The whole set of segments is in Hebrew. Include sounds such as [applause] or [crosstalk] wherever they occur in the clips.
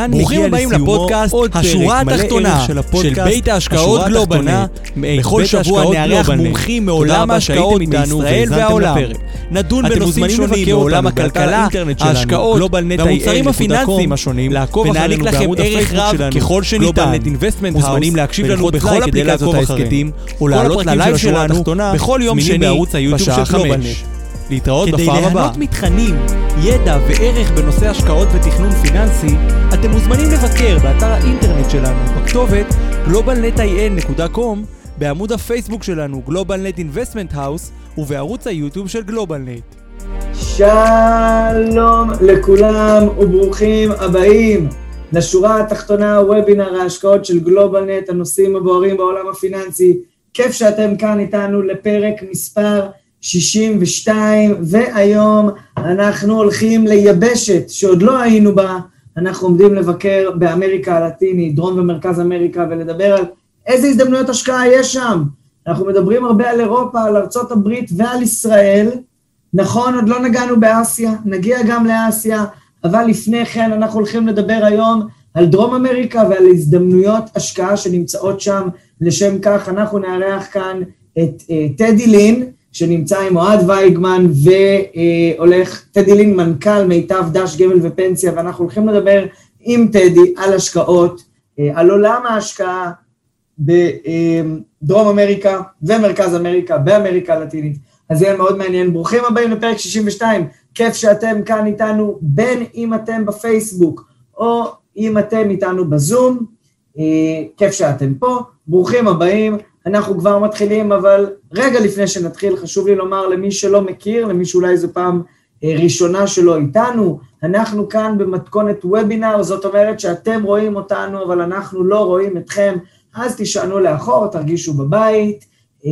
כאן ברוכים מגיע לסיומו עוד פרק מלא ערך של הפודקאסט, של בית ההשקעות גלובלנט. בכל שבוע נארח. מומחים מעולם ההשקעות והאזנתם והעולם. נדון בנושאים שונים מעולם הכלכלה, ההשקעות והמוצרים הפיננסיים השונים, ונעניק לכם ערך רב ככל שניתן. מוזמנים להקשיב לנו בכל אפליקציות ההסכתים. או לעלות ללייב שלנו בכל יום שני בשעה. חמש. להתראות כדי בפעם הבאה. ליהנות מתכנים, ידע וערך בנושא השקעות ותכנון פיננסי, אתם מוזמנים לבקר באתר האינטרנט שלנו בכתובת globalnetil.com, בעמוד הפייסבוק שלנו GlobalNet Investment House ובערוץ היוטיוב של גלובלנט. שלום לכולם וברוכים הבאים לשורה התחתונה וובינר ההשקעות של גלובלנט, הנושאים הבוערים בעולם הפיננסי. כיף שאתם כאן איתנו לפרק מספר 62, והיום אנחנו הולכים ליבשת שעוד לא היינו בה, אנחנו עומדים לבקר באמריקה הלטינית, דרום ומרכז אמריקה, ולדבר על איזה הזדמנויות השקעה יש שם. אנחנו מדברים הרבה על אירופה, על ארצות הברית ועל ישראל. נכון, עוד לא נגענו באסיה, נגיע גם לאסיה, אבל לפני כן אנחנו הולכים לדבר היום על דרום אמריקה ועל הזדמנויות השקעה שנמצאות שם. לשם כך אנחנו נארח כאן את uh, טדי לין, שנמצא עם אוהד וייגמן והולך, טדי לין מנכ"ל מיטב דש גמל ופנסיה, ואנחנו הולכים לדבר עם טדי על השקעות, uh, על עולם ההשקעה בדרום אמריקה ומרכז אמריקה, באמריקה הלטינית. אז זה יהיה מאוד מעניין. ברוכים הבאים לפרק 62, כיף שאתם כאן איתנו, בין אם אתם בפייסבוק או אם אתם איתנו בזום, אה, כיף שאתם פה, ברוכים הבאים. אנחנו כבר מתחילים, אבל רגע לפני שנתחיל, חשוב לי לומר למי שלא מכיר, למי שאולי זו פעם אה, ראשונה שלו איתנו, אנחנו כאן במתכונת וובינר, זאת אומרת שאתם רואים אותנו, אבל אנחנו לא רואים אתכם, אז תשענו לאחור, תרגישו בבית. אה,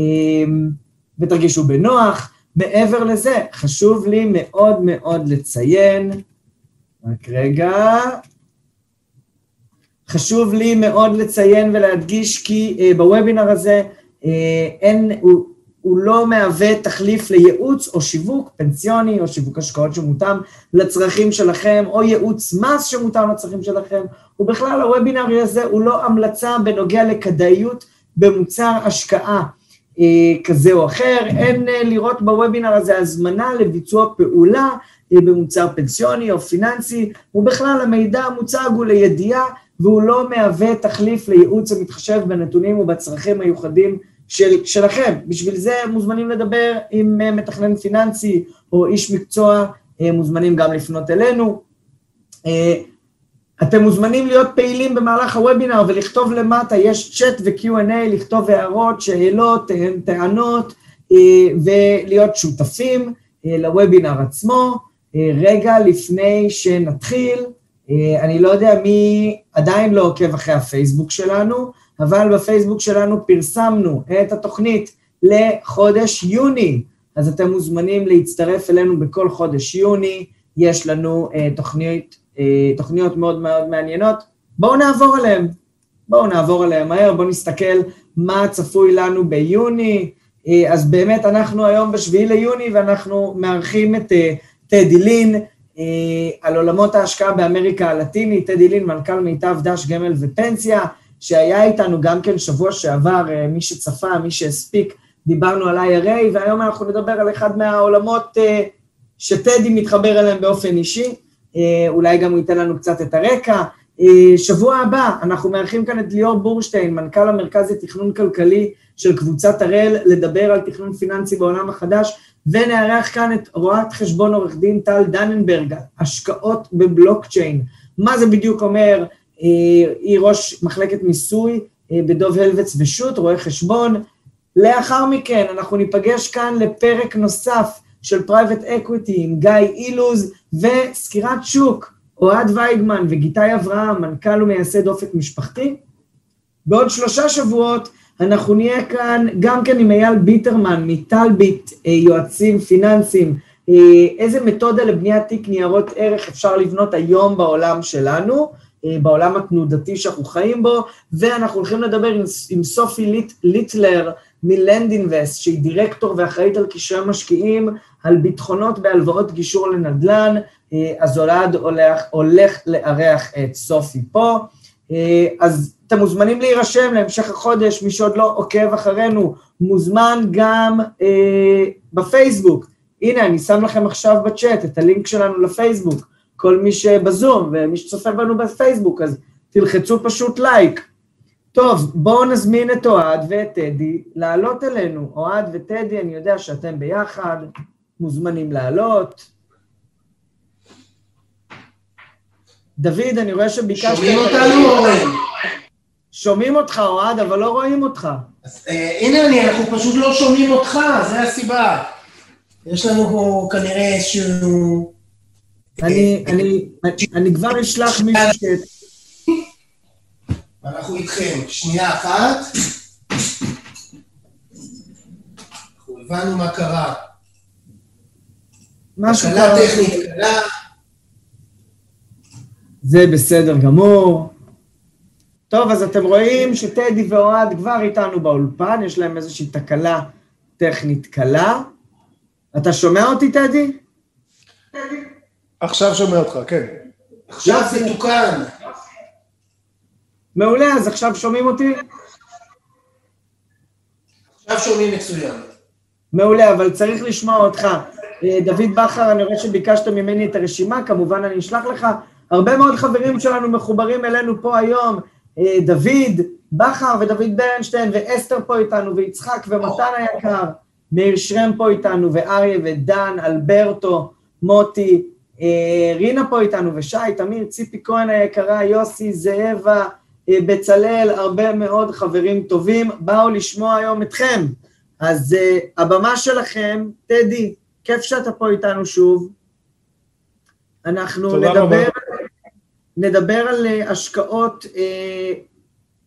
ותרגישו בנוח. מעבר לזה, חשוב לי מאוד מאוד לציין, רק רגע, חשוב לי מאוד לציין ולהדגיש כי uh, בוובינר הזה uh, אין, הוא, הוא לא מהווה תחליף לייעוץ או שיווק פנסיוני או שיווק השקעות שמותאם לצרכים שלכם או ייעוץ מס שמותאם לצרכים שלכם, ובכלל הוובינר הזה הוא לא המלצה בנוגע לכדאיות במוצר השקעה. כזה או אחר, אין לראות בוובינר הזה הזמנה לביצוע פעולה במוצר פנסיוני או פיננסי, ובכלל המידע המוצג הוא לידיעה והוא לא מהווה תחליף לייעוץ המתחשב בנתונים ובצרכים המיוחדים של, שלכם. בשביל זה מוזמנים לדבר עם מתכנן פיננסי או איש מקצוע, מוזמנים גם לפנות אלינו. אתם מוזמנים להיות פעילים במהלך הוובינר ולכתוב למטה, יש צ'אט ו-Q&A, לכתוב הערות, שאלות, טענות, ולהיות שותפים לוובינר עצמו. רגע לפני שנתחיל, אני לא יודע מי עדיין לא עוקב אחרי הפייסבוק שלנו, אבל בפייסבוק שלנו פרסמנו את התוכנית לחודש יוני, אז אתם מוזמנים להצטרף אלינו בכל חודש יוני, יש לנו תוכנית תוכניות מאוד מאוד מעניינות, בואו נעבור עליהן, בואו נעבור עליהן מהר, בואו נסתכל מה צפוי לנו ביוני, אז באמת אנחנו היום בשביעי ליוני ואנחנו מארחים את טדי לין על עולמות ההשקעה באמריקה הלטינית, טדי לין מנכ"ל מיטב דש גמל ופנסיה, שהיה איתנו גם כן שבוע שעבר, מי שצפה, מי שהספיק, דיברנו על IRA, והיום אנחנו נדבר על אחד מהעולמות שטדי מתחבר אליהם באופן אישי, אולי גם הוא ייתן לנו קצת את הרקע. שבוע הבא אנחנו מארחים כאן את ליאור בורשטיין, מנכ"ל המרכז לתכנון כלכלי של קבוצת הראל, לדבר על תכנון פיננסי בעולם החדש, ונארח כאן את רואת חשבון עורך דין טל דננברג, השקעות בבלוקצ'יין. מה זה בדיוק אומר? היא ראש מחלקת מיסוי בדוב הלבץ ושות', רואה חשבון. לאחר מכן אנחנו ניפגש כאן לפרק נוסף, של private equity עם גיא אילוז וסקירת שוק, אוהד וייגמן וגיטאי אברהם, מנכ"ל ומייסד אופק משפחתי. בעוד שלושה שבועות אנחנו נהיה כאן גם כן עם אייל ביטרמן מטלביט, יועצים פיננסיים, איזה מתודה לבניית תיק ניירות ערך אפשר לבנות היום בעולם שלנו, בעולם התנודתי שאנחנו חיים בו, ואנחנו הולכים לדבר עם, עם סופי ליט, ליטלר מלנד אינבסט, שהיא דירקטור ואחראית על קשרי משקיעים, על ביטחונות בהלוואות גישור לנדל"ן, אז אולד הולך, הולך לארח את סופי פה. אז אתם מוזמנים להירשם להמשך החודש, מי שעוד לא עוקב אחרינו, מוזמן גם אה, בפייסבוק. הנה, אני שם לכם עכשיו בצ'אט את הלינק שלנו לפייסבוק. כל מי שבזום ומי שצופה בנו בפייסבוק, אז תלחצו פשוט לייק. טוב, בואו נזמין את אוהד ואת טדי לעלות אלינו. אוהד וטדי, אני יודע שאתם ביחד, מוזמנים לעלות. דוד, אני רואה שביקשת... שומעים אותנו, אורן? שומעים אותך, אוהד, אבל לא רואים אותך. אז, אה, הנה אני, אנחנו פשוט לא שומעים אותך, זה הסיבה. יש לנו פה כנראה איזשהו... אני, אני, אני כבר אשלח מישהו ש... אנחנו איתכם. שנייה אחת. אנחנו הבנו מה קרה. משהו תקלה קרה. טכנית קלה. זה בסדר גמור. טוב, אז אתם רואים שטדי ואוהד כבר איתנו באולפן, יש להם איזושהי תקלה טכנית קלה. אתה שומע אותי, טדי? עכשיו שומע אותך, כן. עכשיו זה תוקן. מעולה, אז עכשיו שומעים אותי? עכשיו שומעים מצוין. מעולה, אבל צריך לשמוע אותך. אה, דוד בכר, אני רואה שביקשת ממני את הרשימה, כמובן אני אשלח לך. הרבה מאוד חברים שלנו מחוברים אלינו פה היום, דוד בכר ודוד ברנשטיין ואסתר פה איתנו, ויצחק ומתן היקר, מאיר שרם פה איתנו, ואריה ודן, אלברטו, מוטי, אה, רינה פה איתנו, ושי, תמיר, ציפי כהן היקרה, יוסי, זאבה, אה, בצלאל, הרבה מאוד חברים טובים, באו לשמוע היום אתכם. אז uh, הבמה שלכם, טדי, כיף שאתה פה איתנו שוב. אנחנו נדבר, רבה. נדבר על uh, השקעות uh,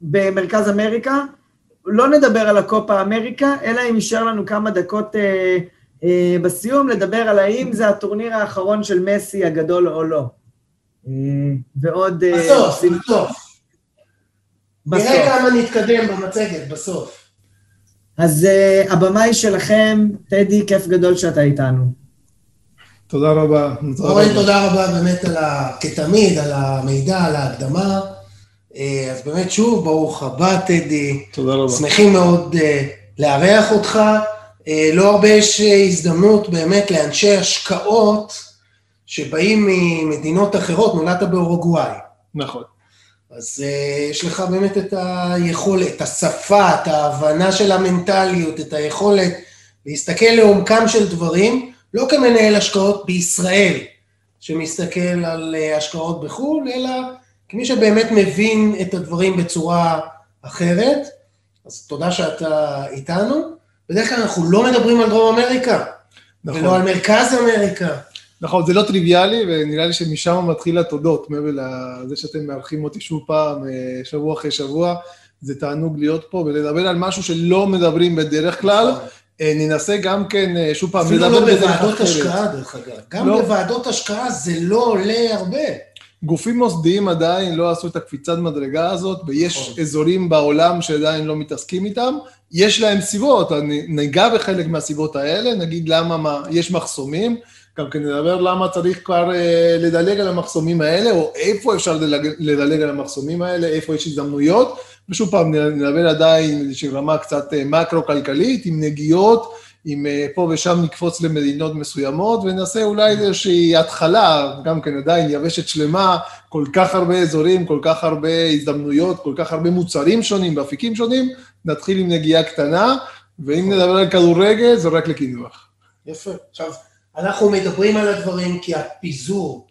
במרכז אמריקה. לא נדבר על הקופה אמריקה, אלא אם יישאר לנו כמה דקות uh, בסיום, לדבר על האם זה הטורניר האחרון של מסי הגדול או לא. ועוד... בסוף, בסוף. בסוף. נראה כמה נתקדם במצגת, בסוף. אז uh, הבמה היא שלכם, טדי, כיף גדול שאתה איתנו. תודה רבה. אורן. תודה רבה באמת על ה... כתמיד, על המידע, על ההקדמה. אה, אז באמת שוב, ברוך הבא, טדי. תודה רבה. שמחים מאוד אה, לארח אותך. אה, לא הרבה יש הזדמנות באמת לאנשי השקעות שבאים ממדינות אחרות, נולדת באורוגוואי. נכון. אז יש לך באמת את היכולת, את השפה, את ההבנה של המנטליות, את היכולת להסתכל לעומקם של דברים, לא כמנהל השקעות בישראל, שמסתכל על uh, השקעות בחו"ל, אלא כמי שבאמת מבין את הדברים בצורה אחרת. אז תודה שאתה איתנו. בדרך כלל אנחנו לא מדברים על דרום אמריקה, נכון. ולא על מרכז אמריקה. נכון, זה לא טריוויאלי, ונראה לי שמשם מתחיל התודות, מעבר לזה שאתם מארחים אותי שוב פעם, אה, שבוע אחרי שבוע. זה תענוג להיות פה ולדבר על משהו שלא מדברים בדרך כלל. אה, ננסה גם כן, אה, שוב פעם, אפילו לא בוועדות. השקעה, דרך אגב. גם לא. בוועדות השקעה זה לא עולה הרבה. גופים מוסדיים עדיין לא עשו את הקפיצת מדרגה הזאת, ויש נכון. אזורים בעולם שעדיין לא מתעסקים איתם. יש להם סיבות, אני ניגע בחלק מהסיבות האלה, נגיד למה מה, יש מחסומים, גם כן נדבר למה צריך כבר אה, לדלג על המחסומים האלה, או איפה אפשר לדלג, לדלג על המחסומים האלה, איפה יש הזדמנויות, ושוב פעם נדבר עדיין איזושהי רמה קצת אה, מקרו-כלכלית, עם נגיעות, עם אה, פה ושם נקפוץ למדינות מסוימות, ונעשה אולי איזושהי התחלה, גם כן עדיין יבשת שלמה, כל כך הרבה אזורים, כל כך הרבה הזדמנויות, כל כך הרבה מוצרים שונים באפיקים שונים, נתחיל עם נגיעה קטנה, ואם נדבר על כדורגל, זה רק לקינוח. יפה. עכשיו, אנחנו מדברים על הדברים כי הפיזור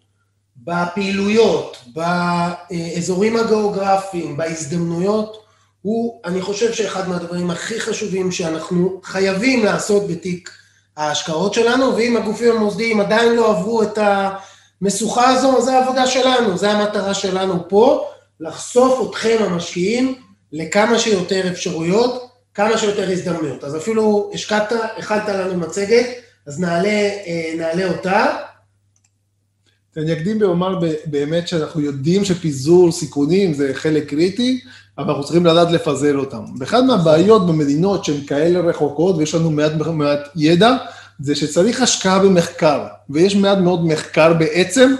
בפעילויות, באזורים הגיאוגרפיים, בהזדמנויות, הוא, אני חושב שאחד מהדברים הכי חשובים שאנחנו חייבים לעשות בתיק ההשקעות שלנו, ואם הגופים המוסדיים עדיין לא עברו את המשוכה הזו, זו העבודה שלנו, זו המטרה שלנו פה, לחשוף אתכם המשקיעים לכמה שיותר אפשרויות, כמה שיותר הזדמנויות. אז אפילו השקעת, הכנת לנו מצגת, אז נעלה, אה, נעלה אותה. אני אקדים ואומר באמת שאנחנו יודעים שפיזור סיכונים זה חלק קריטי, אבל אנחנו צריכים לדעת לפזר אותם. ואחת מהבעיות במדינות שהן כאלה רחוקות, ויש לנו מעט, מעט ידע, זה שצריך השקעה במחקר, ויש מעט מאוד מחקר בעצם,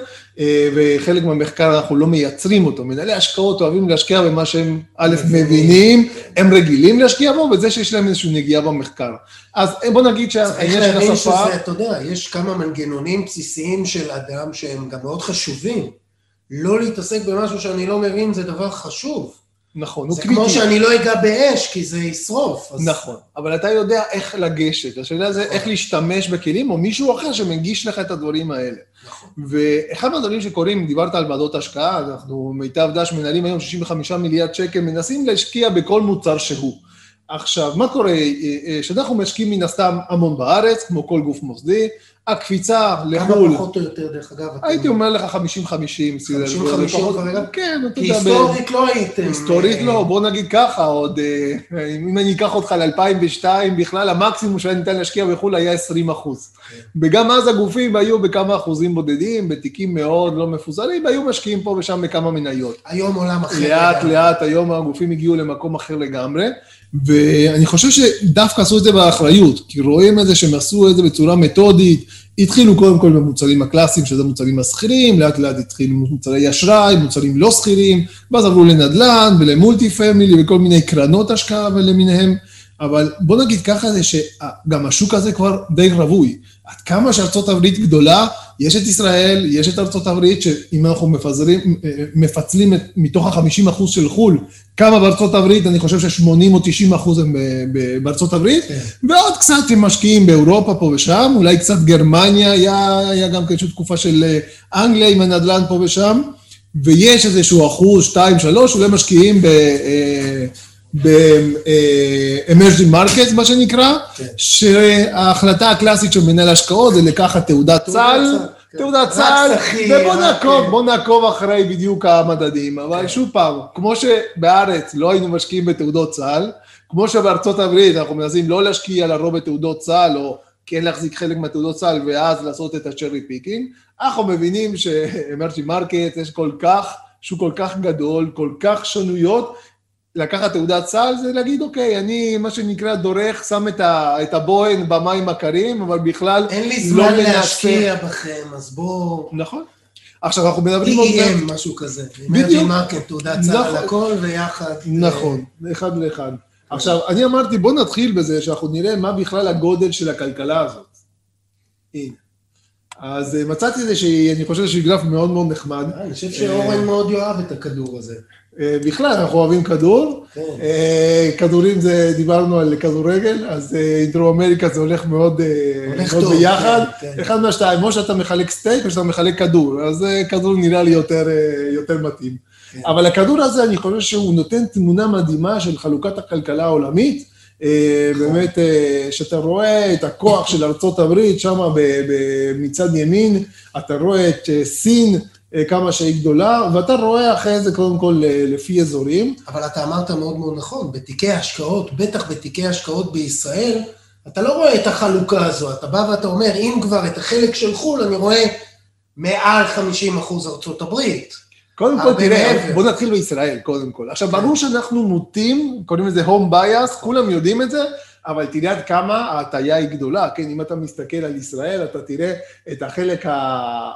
וחלק מהמחקר אנחנו לא מייצרים אותו. מנהלי השקעות אוהבים להשקיע במה שהם א', מבינים, הם רגילים להשקיע בו, וזה שיש להם איזושהי נגיעה במחקר. אז בוא נגיד שהעניין של צריך להבין השפה... שזה, אתה יודע, יש כמה מנגנונים בסיסיים של אדם שהם גם מאוד חשובים. לא להתעסק במשהו שאני לא מבין זה דבר חשוב. נכון, הוא זה קריטי. כמו שאני לא אגע באש, כי זה ישרוף. אז- נכון, אבל אתה יודע איך לגשת, השאלה זה איך להשתמש בכלים, או מישהו אחר שמגיש לך את הדברים האלה. נכון. ואחד מהדברים שקורים, דיברת על ועדות השקעה, אנחנו מיטב דש מנהלים היום 65 מיליארד שקל, מנסים להשקיע בכל מוצר שהוא. עכשיו, מה קורה? אה, אה, שאנחנו משקיעים מן הסתם המון בארץ, כמו כל גוף מוסדי, הקפיצה לחו"ל, כמה פחות או יותר, דרך אגב, הייתי אומר לך 50-50, סדר 50-50 גודל, פחות- כרגע? כן, אתה כי יודע, ב- היסטורית לא הייתם... היסטורית אה, לא, בוא נגיד ככה, עוד, אה, אם אני אקח אותך ל-2002, בכלל המקסימום שהיה ניתן להשקיע בחו"ל היה 20 אחוז. וגם אז הגופים היו בכמה אחוזים בודדים, בתיקים מאוד לא מפוזרים, והיו משקיעים פה ושם בכמה מניות. היום עולם אחר. לאט לגמרי. לאט היום הגופים הגיעו למקום אחר לגמרי, ואני חושב שדווקא עשו את זה באחריות, כי רואים את זה שהם עשו את זה בצורה מתודית, התחילו קודם כל במוצרים הקלאסיים, שזה מוצרים השכירים, לאט לאט התחילו מוצרי אשראי, מוצרים לא שכירים, ואז עברו לנדל"ן ולמולטי פמילי וכל מיני קרנות השקעה ולמיניהם, אבל בוא נגיד ככה זה שגם השוק הזה כבר די רווי. עד כמה שארצות הברית גדולה, יש את ישראל, יש את ארצות הברית, שאם אנחנו מפזרים, מפצלים את, מתוך ה-50% של חו"ל, כמה בארצות הברית, אני חושב ש-80 או 90 אחוז הם ב- בארצות הברית, כן. ועוד קצת הם משקיעים באירופה פה ושם, אולי קצת גרמניה, היה, היה גם כן איזושהי תקופה של אה, אנגליה עם הנדל"ן פה ושם, ויש איזשהו אחוז, שתיים, שלוש, אולי משקיעים ב... אה, ב-emerging markets, מה שנקרא, כן. שההחלטה הקלאסית של מנהל השקעות זה לקחת תעודת סל, סל, כן. תעודת סל, סחיר, ובוא נעקוב, כן. בוא נעקוב אחרי בדיוק המדדים. אבל כן. שוב פעם, כמו שבארץ לא היינו משקיעים בתעודות סל, כמו שבארצות הברית אנחנו מנסים לא להשקיע לרוב בתעודות סל, או כן להחזיק חלק מהתעודות סל ואז לעשות את ה cherry picking, אנחנו מבינים שה emerging market, יש כל כך, שוק כל כך גדול, כל כך שונות, לקחת תעודת סל זה להגיד, אוקיי, אני, מה שנקרא, דורך, שם את, ה, את הבוהן במים הקרים, אבל בכלל אין לי לא זמן מנסה- להשקיע בכם, אז בואו... נכון. עכשיו, אנחנו מדברים. TEM, משהו כזה. בדיוק. market, תעודת סל, נכון. הכל ויחד. נכון, אחד לאחד. עכשיו, אני אמרתי, בוא נתחיל בזה, שאנחנו נראה מה בכלל הגודל של הכלכלה הזאת. הנה. אז אה, מצאתי איזה שהיא, אני חושב שהיא גרף מאוד מאוד נחמד. אה, אני חושב שאורן מאוד יאהב את הכדור הזה. אה, בכלל, אנחנו אוהבים כדור. כן. אה, כדורים זה, דיברנו על כדורגל, אז אה, דרום אמריקה זה הולך מאוד, הולך מאוד טוב, ביחד. כן, כן. אחד מהשתיים, או שאתה מחלק סטייק או שאתה מחלק כדור, אז כדור נראה לי יותר, יותר מתאים. כן. אבל הכדור הזה, אני חושב שהוא נותן תמונה מדהימה של חלוקת הכלכלה העולמית. נכון. באמת, שאתה רואה את הכוח של ארצות הברית שם מצד ימין, אתה רואה את סין, כמה שהיא גדולה, ואתה רואה אחרי זה קודם כל אה, לפי אזורים. אבל אתה אמרת מאוד מאוד נכון, בתיקי השקעות, בטח בתיקי השקעות בישראל, אתה לא רואה את החלוקה הזו, אתה בא ואתה אומר, אם כבר את החלק של חו"ל, אני רואה מעל 50 אחוז ארצות הברית. קודם כל, תראה, מעבר. בוא נתחיל בישראל, קודם כל. עכשיו, ברור שאנחנו מוטים, קוראים לזה home bias, כולם יודעים את זה, אבל תראה עד כמה ההטייה היא גדולה, כן? אם אתה מסתכל על ישראל, אתה תראה את החלק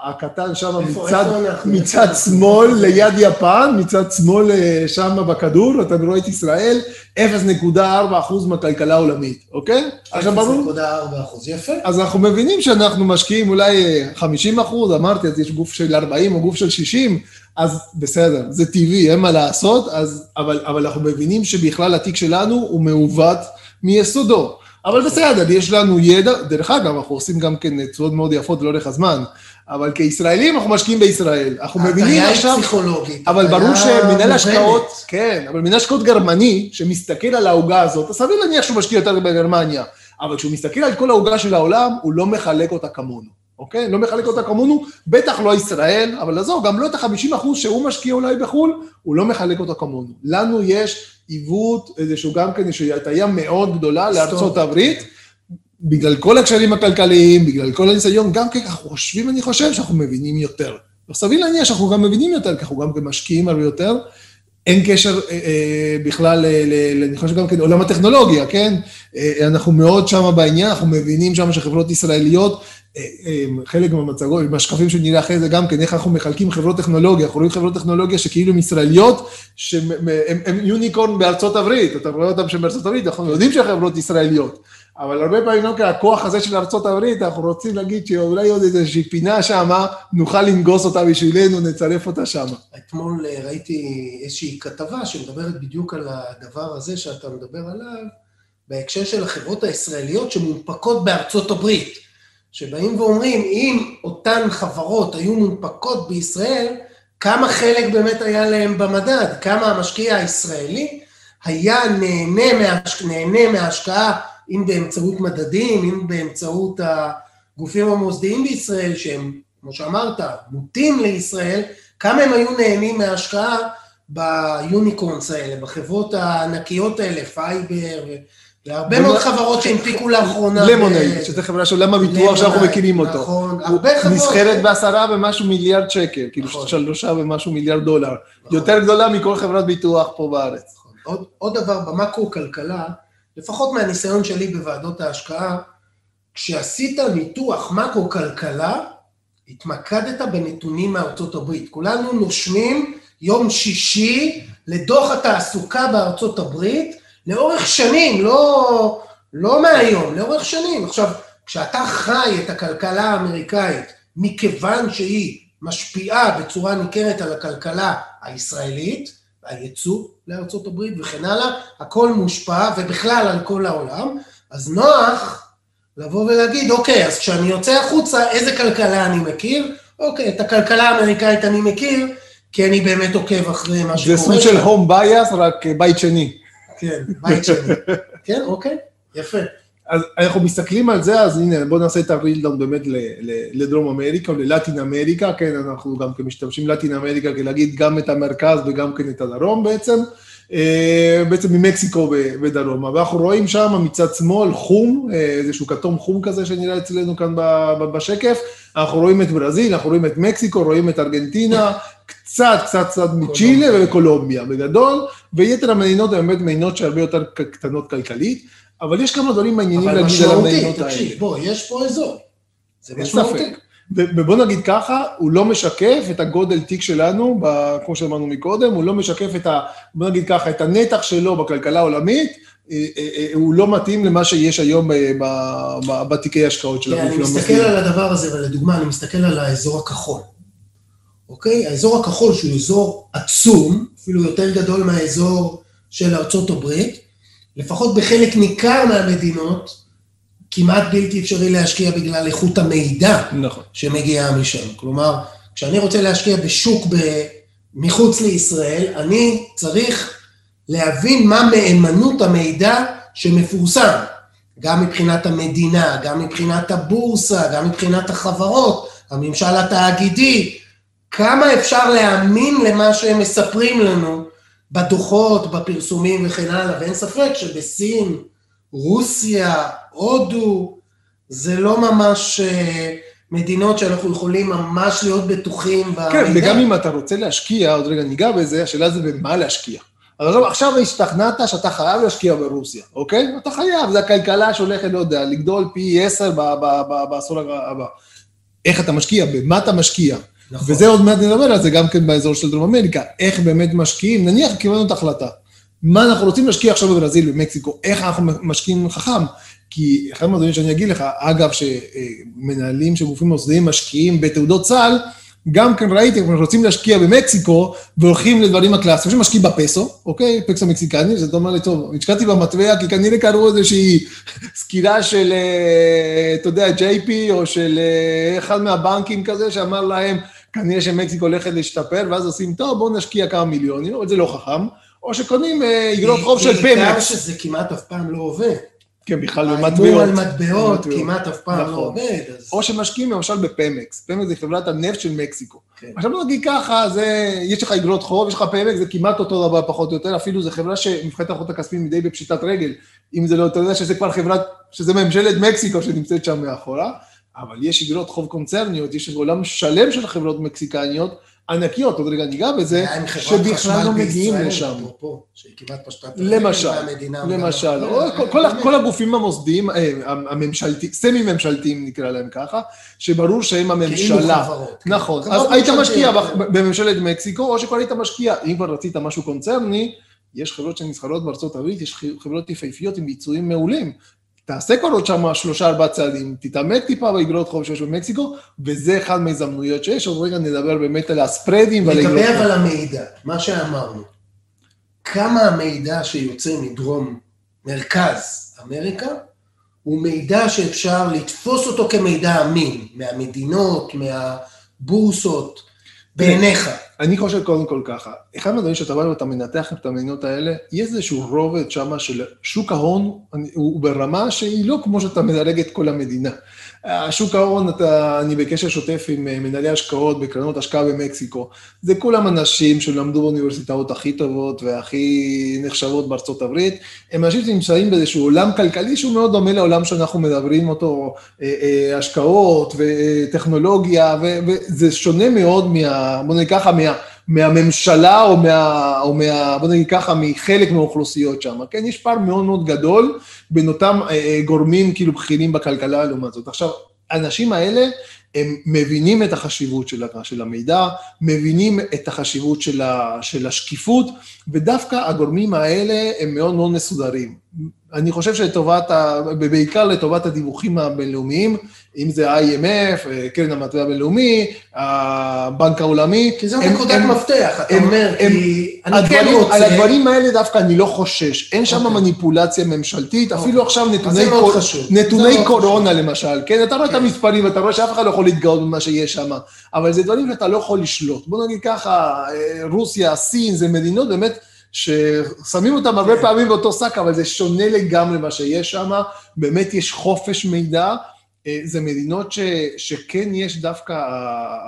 הקטן שם מצד? מצד? שמאל ליד יפן, מצד שמאל אה, שם בכדור, אתה רואה את ישראל, 0.4 אחוז מהכלכלה העולמית, אוקיי? עכשיו, ברור, 0.4 אחוז, יפה. אז אנחנו מבינים שאנחנו משקיעים אולי אה, 50 אחוז, אמרתי, אז יש גוף של 40 או גוף של 60, אז בסדר, זה טבעי, אין מה לעשות, אז, אבל, אבל אנחנו מבינים שבכלל התיק שלנו הוא מעוות מיסודו. אבל בסדר, יש לנו ידע, דרך אגב, אנחנו עושים גם כן תשואות מאוד יפות לאורך הזמן, אבל כישראלים אנחנו משקיעים בישראל. אנחנו מבינים ההטיה היא עכשיו... פסיכולוגית. אבל ברור שמנהל. השקעות, כן, אבל מנהל השקעות גרמני, שמסתכל על העוגה הזאת, אז סביר להניח שהוא משקיע יותר בגרמניה, אבל כשהוא מסתכל על כל העוגה של העולם, הוא לא מחלק אותה כמונו, אוקיי? לא מחלק אותה כמונו, בטח לא ישראל, אבל עזוב, גם לא את ה-50 אחוז שהוא משקיע אולי בחו"ל, הוא לא מחלק אותה כמונו. לנו יש עיוות, איזשהו גם כן, איזושהי הטיה מאוד גדולה לארצות הברית, בגלל כל הקשרים הכלכליים, בגלל כל הניסיון, גם כן אנחנו חושבים, אני חושב, שאנחנו מבינים יותר. סביר להניח שאנחנו גם מבינים יותר, כי אנחנו גם כן משקיעים הרבה יותר. אין קשר אה, אה, בכלל, אני חושב גם כן, עולם הטכנולוגיה, כן? אה, אנחנו מאוד שם בעניין, אנחנו מבינים שם שחברות ישראליות, אה, אה, חלק מהמצגות, מהשקפים שנראה אחרי זה גם כן, איך אנחנו מחלקים חברות טכנולוגיה, אנחנו רואים חברות טכנולוגיה שכאילו הן ישראליות, שהן הן יוניקורן בארצות הברית, אתה רואה אותן שהן בארצות הברית, אנחנו יודעים שהן חברות ישראליות, אבל הרבה פעמים לא הכוח הזה של ארצות הברית, אנחנו רוצים להגיד שאולי עוד איזושהי פינה שם, נוכל לנגוס אותה בשבילנו, נצרף אותה שם. אתמול אה, ראיתי איזושהי כתבה שמדברת בדיוק על הדבר הזה שאתה מדבר עליו, בהקשר של החברות הישראליות שמונפקות בארצות הברית, שבאים ואומרים, אם אותן חברות היו מונפקות בישראל, כמה חלק באמת היה להם במדד, כמה המשקיע הישראלי היה נהנה, מהש... נהנה מההשקעה, אם באמצעות מדדים, אם באמצעות הגופים המוסדיים בישראל, שהם, כמו שאמרת, מוטים לישראל, כמה הם היו נהנים מההשקעה ב unicorns האלה, בחברות הענקיות האלה, Fiverr, והרבה מאוד חברות שהנפיקו לאחרונה. Lemonade, שזו חברה של עולם הביטוח שאנחנו מכירים אותו. נכון, הרבה חברות. נסחרת בעשרה ומשהו מיליארד שקל, כאילו נכון. שלושה ומשהו מיליארד דולר. נכון. יותר גדולה מכל חברת ביטוח פה בארץ. עוד, עוד דבר במקרו-כלכלה, לפחות מהניסיון שלי בוועדות ההשקעה, כשעשית ניתוח מקרו-כלכלה, התמקדת בנתונים מארצות הברית. כולנו נושמים יום שישי לדוח התעסוקה בארצות הברית לאורך שנים, לא, לא מהיום, לאורך שנים. עכשיו, כשאתה חי את הכלכלה האמריקאית, מכיוון שהיא משפיעה בצורה ניכרת על הכלכלה הישראלית, היצוא לארצות הברית וכן הלאה, הכל מושפע, ובכלל על כל העולם, אז נוח לבוא ולהגיד, אוקיי, אז כשאני יוצא החוצה, איזה כלכלה אני מכיר? אוקיי, את הכלכלה האמריקאית אני מכיר, כי אני באמת עוקב אחרי מה זה שקורה סוג של הום בייס, רק בית שני. כן, בית שני. כן, אוקיי, יפה. אז אנחנו מסתכלים על זה, אז הנה, בואו נעשה את הרילדאון באמת לדרום אמריקה או ללטין אמריקה, כן, אנחנו גם כן משתמשים לטין אמריקה כדי להגיד גם את המרכז וגם כן את הדרום בעצם, אה, בעצם ממקסיקו ודרומה. ואנחנו רואים שם מצד שמאל חום, אה, איזשהו כתום חום כזה שנראה אצלנו כאן בשקף, אנחנו רואים את ברזיל, אנחנו רואים את מקסיקו, רואים את ארגנטינה, [laughs] קצת, קצת, קצת מצ'ילה וקולומביה בגדול, ויתר המדינות הן באמת מדינות שהרבה יותר קטנות כלכלית. אבל יש כמה דברים מעניינים להגיד על המדינות האלה. תקשיב, בוא, יש פה אזור. זה משמעותי. ובוא נגיד ככה, הוא לא משקף את הגודל תיק שלנו, ב- כמו שאמרנו מקודם, הוא לא משקף את ה... בוא נגיד ככה, את הנתח שלו בכלכלה העולמית, אה, אה, אה, הוא לא מתאים למה שיש היום בתיקי השקעות של כן, אני מסתכל. על הדבר הזה, ולדוגמה, אני מסתכל על האזור הכחול. אוקיי? האזור הכחול, שהוא אזור עצום, אפילו יותר גדול מהאזור של ארצות הברית, לפחות בחלק ניכר מהמדינות, כמעט בלתי אפשרי להשקיע בגלל איכות המידע נכון. שמגיעה משם. כלומר, כשאני רוצה להשקיע בשוק ב... מחוץ לישראל, אני צריך להבין מה מהימנות המידע שמפורסם, גם מבחינת המדינה, גם מבחינת הבורסה, גם מבחינת החברות, הממשל התאגידי, כמה אפשר להאמין למה שהם מספרים לנו בדוחות, בפרסומים וכן הלאה, ואין ספק שבסין, רוסיה, הודו, זה לא ממש אה, מדינות שאנחנו יכולים ממש להיות בטוחים במידע. כן, וגם אם אתה רוצה להשקיע, עוד רגע ניגע בזה, השאלה זה במה להשקיע. אבל עכשיו השתכנעת שאתה חייב להשקיע ברוסיה, אוקיי? אתה חייב, זו הכלכלה שהולכת, לא יודע, לגדול פי עשר בעשור הבא. איך אתה משקיע, במה אתה משקיע. נכון. וזה עוד מעט נדבר על זה גם כן באזור של דרום אמריקה, איך באמת משקיעים, נניח קיבלנו את ההחלטה. מה אנחנו רוצים להשקיע עכשיו בברזיל, במקסיקו, איך אנחנו משקיעים חכם? כי אחד מהדברים שאני אגיד לך, אגב, שמנהלים של גופים מוסדיים משקיעים בתעודות סל, גם ראיתי, אנחנו רוצים להשקיע במקסיקו, והולכים לדברים הקלאסיים, שמשקיעים בפסו, אוקיי? פקסו מקסיקני, זה אתה אומר לי, טוב, השקעתי במטבע, כי כנראה קראו איזושהי [laughs] סקירה של, אה, אתה יודע, JP, או של אה, אחד מהבנקים כזה, שאמר להם, כנראה שמקסיקו הולכת להשתפר, ואז עושים, טוב, בואו נשקיע כמה מיליונים, אבל זה לא חכם. או שקונים אה, אגרות חוב של בעיקר פמקס. שזה כמעט אף פעם לא עובד. כן, בכלל ההימור במטבעות. על מטבעות. כמעט אף פעם נכון. לא עובד. אז- או שמשקיעים למשל בפמקס. פמקס זה חברת הנפט של מקסיקו. כן. עכשיו בוא נגיד ככה, זה, יש לך אגרות חוב, יש לך פמקס, זה כמעט אותו דבר פחות או יותר, אפילו זו חברה שמבחינת החובות הכספיים היא די בפשיטת רגל. אם זה לא, אתה יודע שזה כבר חברת, שזה ממשלת מקסיקו שנמצאת שם מאחורה, אבל יש אגרות חוב קונצרניות, יש עולם שלם של חברות מקסיקניות, ענקיות, עוד רגע ניגע בזה, שבכלל לא מגיעים לשם. למשל, למשל, או כל- באמת. כל הגופים המוסדיים, אה, הממשלתיים, סמי-ממשלתיים נקרא להם ככה, שברור שהם כאילו הממשלה. כן. נכון, אז היית משקיע בממשלת מקסיקו, או שכבר היית משקיע, אם כבר רצית משהו קונצרני, יש חברות שנסחרות בארצות הברית, יש חברות יפהפיות עם ביצועים מעולים. תעשה כבר עוד שם שלושה ארבעה צעדים, תתעמק טיפה באגרות חוב שיש במקסיקו, וזה אחד מההזדמנויות שיש, עוד רגע נדבר באמת על הספרדים ועל אגרות חוב. אבל המידע, מה שאמרנו, כמה המידע שיוצא מדרום מרכז אמריקה, הוא מידע שאפשר לתפוס אותו כמידע אמין, מהמדינות, מהבורסות, בעיניך. אני חושב קודם כל ככה, אחד מהדברים שאתה בא ואתה מנתח את המדינות האלה, יש איזשהו רובד שם של שוק ההון, הוא ברמה שהיא לא כמו שאתה מדרג את כל המדינה. השוק ההון, אתה, אני בקשר שוטף עם אה, מנהלי השקעות בקרנות השקעה במקסיקו. זה כולם אנשים שלמדו באוניברסיטאות הכי טובות והכי נחשבות בארצות הברית. הם אנשים שנמצאים באיזשהו עולם כלכלי שהוא מאוד דומה לעולם שאנחנו מדברים אותו, אה, אה, השקעות וטכנולוגיה, וזה שונה מאוד מה... בוא ככה, מה... מהממשלה או מה... או מה... בוא נגיד ככה, מחלק מהאוכלוסיות שם, כן? יש פער מאוד מאוד גדול בין אותם אה, אה, גורמים כאילו בכירים בכלכלה לעומת זאת. עכשיו, האנשים האלה, הם מבינים את החשיבות של, של המידע, מבינים את החשיבות של, ה, של השקיפות, ודווקא הגורמים האלה הם מאוד מאוד מסודרים. אני חושב שלטובת, ה, בעיקר לטובת הדיווחים הבינלאומיים, אם זה ה-IMF, אה, קרן המטבע הבינלאומי, הבנק העולמי. כי זו נקודת מפתח, אתה אומר, כי אני כן רוצה... על הדברים האלה דווקא אני לא חושש, אין שם אוקיי. מניפולציה ממשלתית, אוקיי. אפילו עכשיו נתוני, קורונה למשל, כן, אתה רואה את כן. המספרים, אתה רואה שאף אחד לא יכול להתגאות במה שיש שם, אבל זה דברים שאתה לא יכול לשלוט. בוא נגיד ככה, אה, רוסיה, סין, זה מדינות באמת ששמים אותם הרבה כן. פעמים באותו שק, אבל זה שונה לגמרי מה שיש שם, באמת יש חופש מידע. אה, זה מדינות ש, שכן יש דווקא,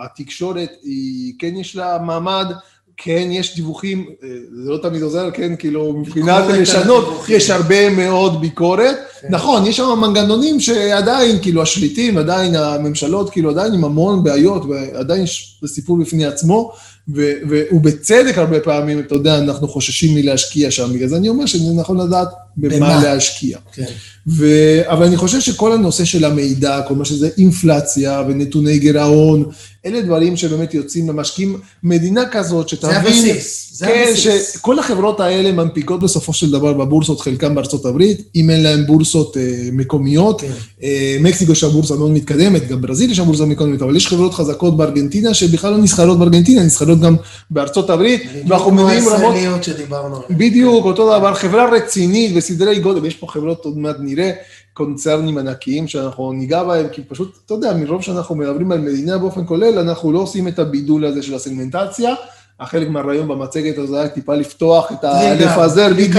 התקשורת, היא, כן יש לה מעמד, כן יש דיווחים, אה, זה לא תמיד עוזר, כן, כאילו מבחינת ביקורת על לשנות, הדיווחים. יש הרבה מאוד ביקורת. כן. נכון, יש שם מנגנונים שעדיין, כאילו השליטים, עדיין הממשלות, כאילו עדיין עם המון בעיות, ועדיין יש- זה סיפור בפני עצמו, ובצדק הרבה פעמים, אתה יודע, אנחנו חוששים מלהשקיע שם, בגלל זה אני אומר שזה נכון לדעת במה במה? להשקיע. כן. ו... אבל אני חושב שכל הנושא של המידע, כל מה שזה אינפלציה ונתוני גירעון, אלה דברים שבאמת יוצאים למשקיעים. מדינה כזאת שתבין... זה הבסיס, זה כן, הבסיס. שכל החברות האלה מנפיקות בסופו של דבר בבורסות, חלקם בארצות הברית, אם אין להם בורסות אה, מקומיות. כן. אה, מקסיקו יש שם בורסה מאוד מתקדמת, גם ברזיל יש שם בורסה מקומית, אבל יש חברות חזקות בארגנטינה שבכלל לא נסחרות בארגנטינה, נסחרות גם בארצות הברית, ואנחנו בדיוק מביאים רמות... הישראליות שדיברנו עליהן. בדיוק, אותו דבר, חברה רצינית בסדרי גודל, ויש פה חברות, עוד מעט נראה, קונצרנים ענקיים שאנחנו ניגע בהם, כי פשוט, אתה יודע, מרוב שאנחנו מדברים על מדינה באופן כולל, אנחנו לא עושים את הבידול הזה של הסגמנטציה. החלק מהרעיון במצגת הזה היה טיפה לפתוח את ה... לפזר בדיוק,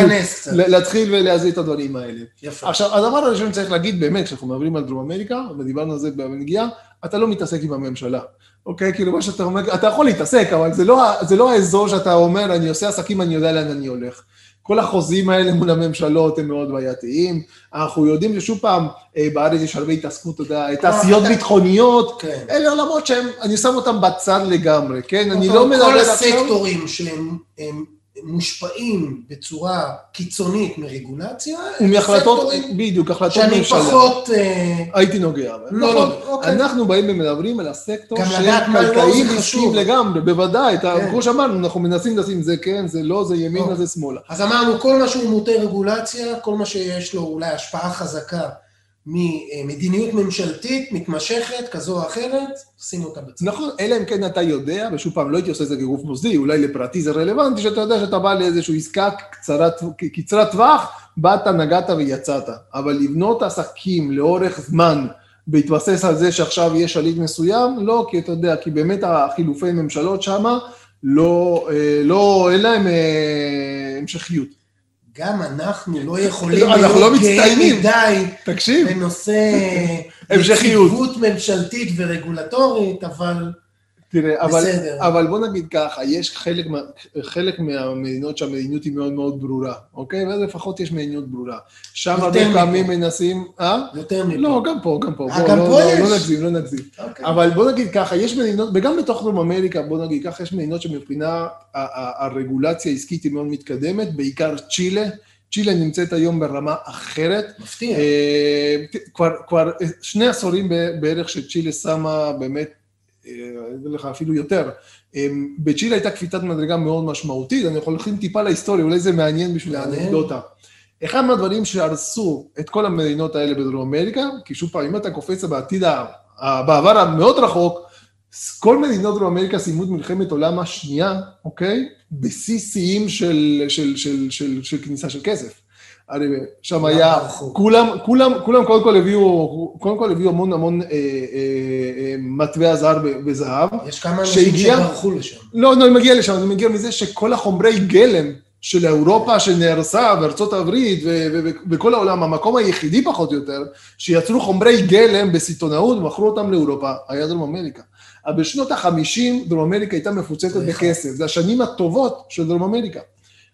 להתחיל ולהזיז את הדברים האלה. יפה. עכשיו, הדבר הראשון שצריך להגיד באמת, כשאנחנו מדברים על דרום אמריקה, ודיברנו על זה בנגיעה, אתה לא מתעסק עם הממשלה. אוקיי? כאילו מה שאתה אומר, אתה יכול להתעסק, אבל זה לא, זה לא האזור שאתה אומר, אני עושה עסקים, אני יודע לאן אני הולך. כל החוזים האלה מול הממשלות הם מאוד בעייתיים. אנחנו יודעים ששוב פעם, אה, בארץ יש הרבה התעסקות, אתה יודע, תעשיות אתה- ביטחוניות, כן. אלה עולמות שהם, אני שם אותם בצד לגמרי, כן? אני לא מדבר כל. הסקטורים שהם הם מושפעים בצורה קיצונית מרגולציה, ומהחלטות, בדיוק, החלטות שאני ממשלה. פחות... אה, הייתי נוגע. לא, נכון, לא, אוקיי. אנחנו באים ומדברים על הסקטור של מה לא חשוב. לגמרי, בוודאי. כן. כמו שאמרנו, אנחנו מנסים לשים זה כן, זה לא, זה ימינה, לא. זה שמאלה. אז אמרנו, כל מה שהוא מוטה רגולציה, כל מה שיש לו אולי השפעה חזקה ממדיניות ממשלתית מתמשכת כזו או אחרת, שים אותה בצד. נכון, אלא אם כן אתה יודע, ושוב פעם, לא הייתי עושה את זה כגוף מוסדי, אולי לפרטי זה רלוונטי, שאתה יודע שאתה בא לאיזושהי עסקה קצרת, קצרת טווח, באת, נגעת ויצאת. אבל לבנות עסקים לאורך זמן, בהתבסס על זה שעכשיו יש שליט מסוים, לא, כי אתה יודע, כי באמת החילופי ממשלות שמה, לא, אה, לא, אין להם אה, המשכיות. גם אנחנו לא יכולים אנחנו לא להיות גאים. מדי בנושא המשכיות. יציבות ממשלתית ורגולטורית, אבל תראה, אבל. אבל בוא נגיד ככה, יש חלק, חלק מהמדינות שהמדיניות היא מאוד מאוד ברורה, אוקיי? ואז לפחות יש מדיניות ברורה. שם הרבה. פעמים מנסים... אה? יותר מפה. לא, גם פה, גם פה. אה, גם לא, פה לא, יש? לא נגזים, לא נגזים. אוקיי. אבל בוא נגיד ככה, יש מדינות, וגם בתוך דרום אמריקה, בוא נגיד ככה, יש מדינות שמבחינה הרגולציה העסקית היא מאוד מתקדמת, בעיקר צ'ילה. צ'ילה נמצאת היום ברמה אחרת. מפתיע. אה, כבר, כבר שני עשורים בערך שצ'ילה שמה באמת, אני אגיד לך אפילו יותר. אה, בצ'ילה הייתה קפיצת מדרגה מאוד משמעותית, אני יכול להכין טיפה להיסטוריה, אולי זה מעניין בשביל. האנקדוטה. אחד מהדברים שהרסו את כל המדינות האלה בדרום אמריקה, כי שוב פעם, אם אתה קופץ בעתיד, בעבר המאוד רחוק, כל מדינות דרום אמריקה סיימו את מלחמת העולם השנייה, אוקיי? בשיא שיאים של, של, של, של, של כניסה של כסף. הרי שם היה. כולם, כולם, כולם קודם כל הביאו, קודם כל הביאו המון המון אה, אה, אה, מטבע זר ב- בזהב. יש כמה אנשים שברחו לשם. לא, לא, אני מגיע לשם, אני מגיע מזה שכל החומרי גלם של אירופה שנהרסה, וארצות הברית, וכל העולם, המקום היחידי פחות או יותר, שיצרו חומרי גלם בסיטונאות ומכרו אותם לאירופה, היה דרום אמריקה. אבל בשנות ה-50 דרום אמריקה הייתה מפוצצת. בכסף, זה השנים הטובות של דרום אמריקה.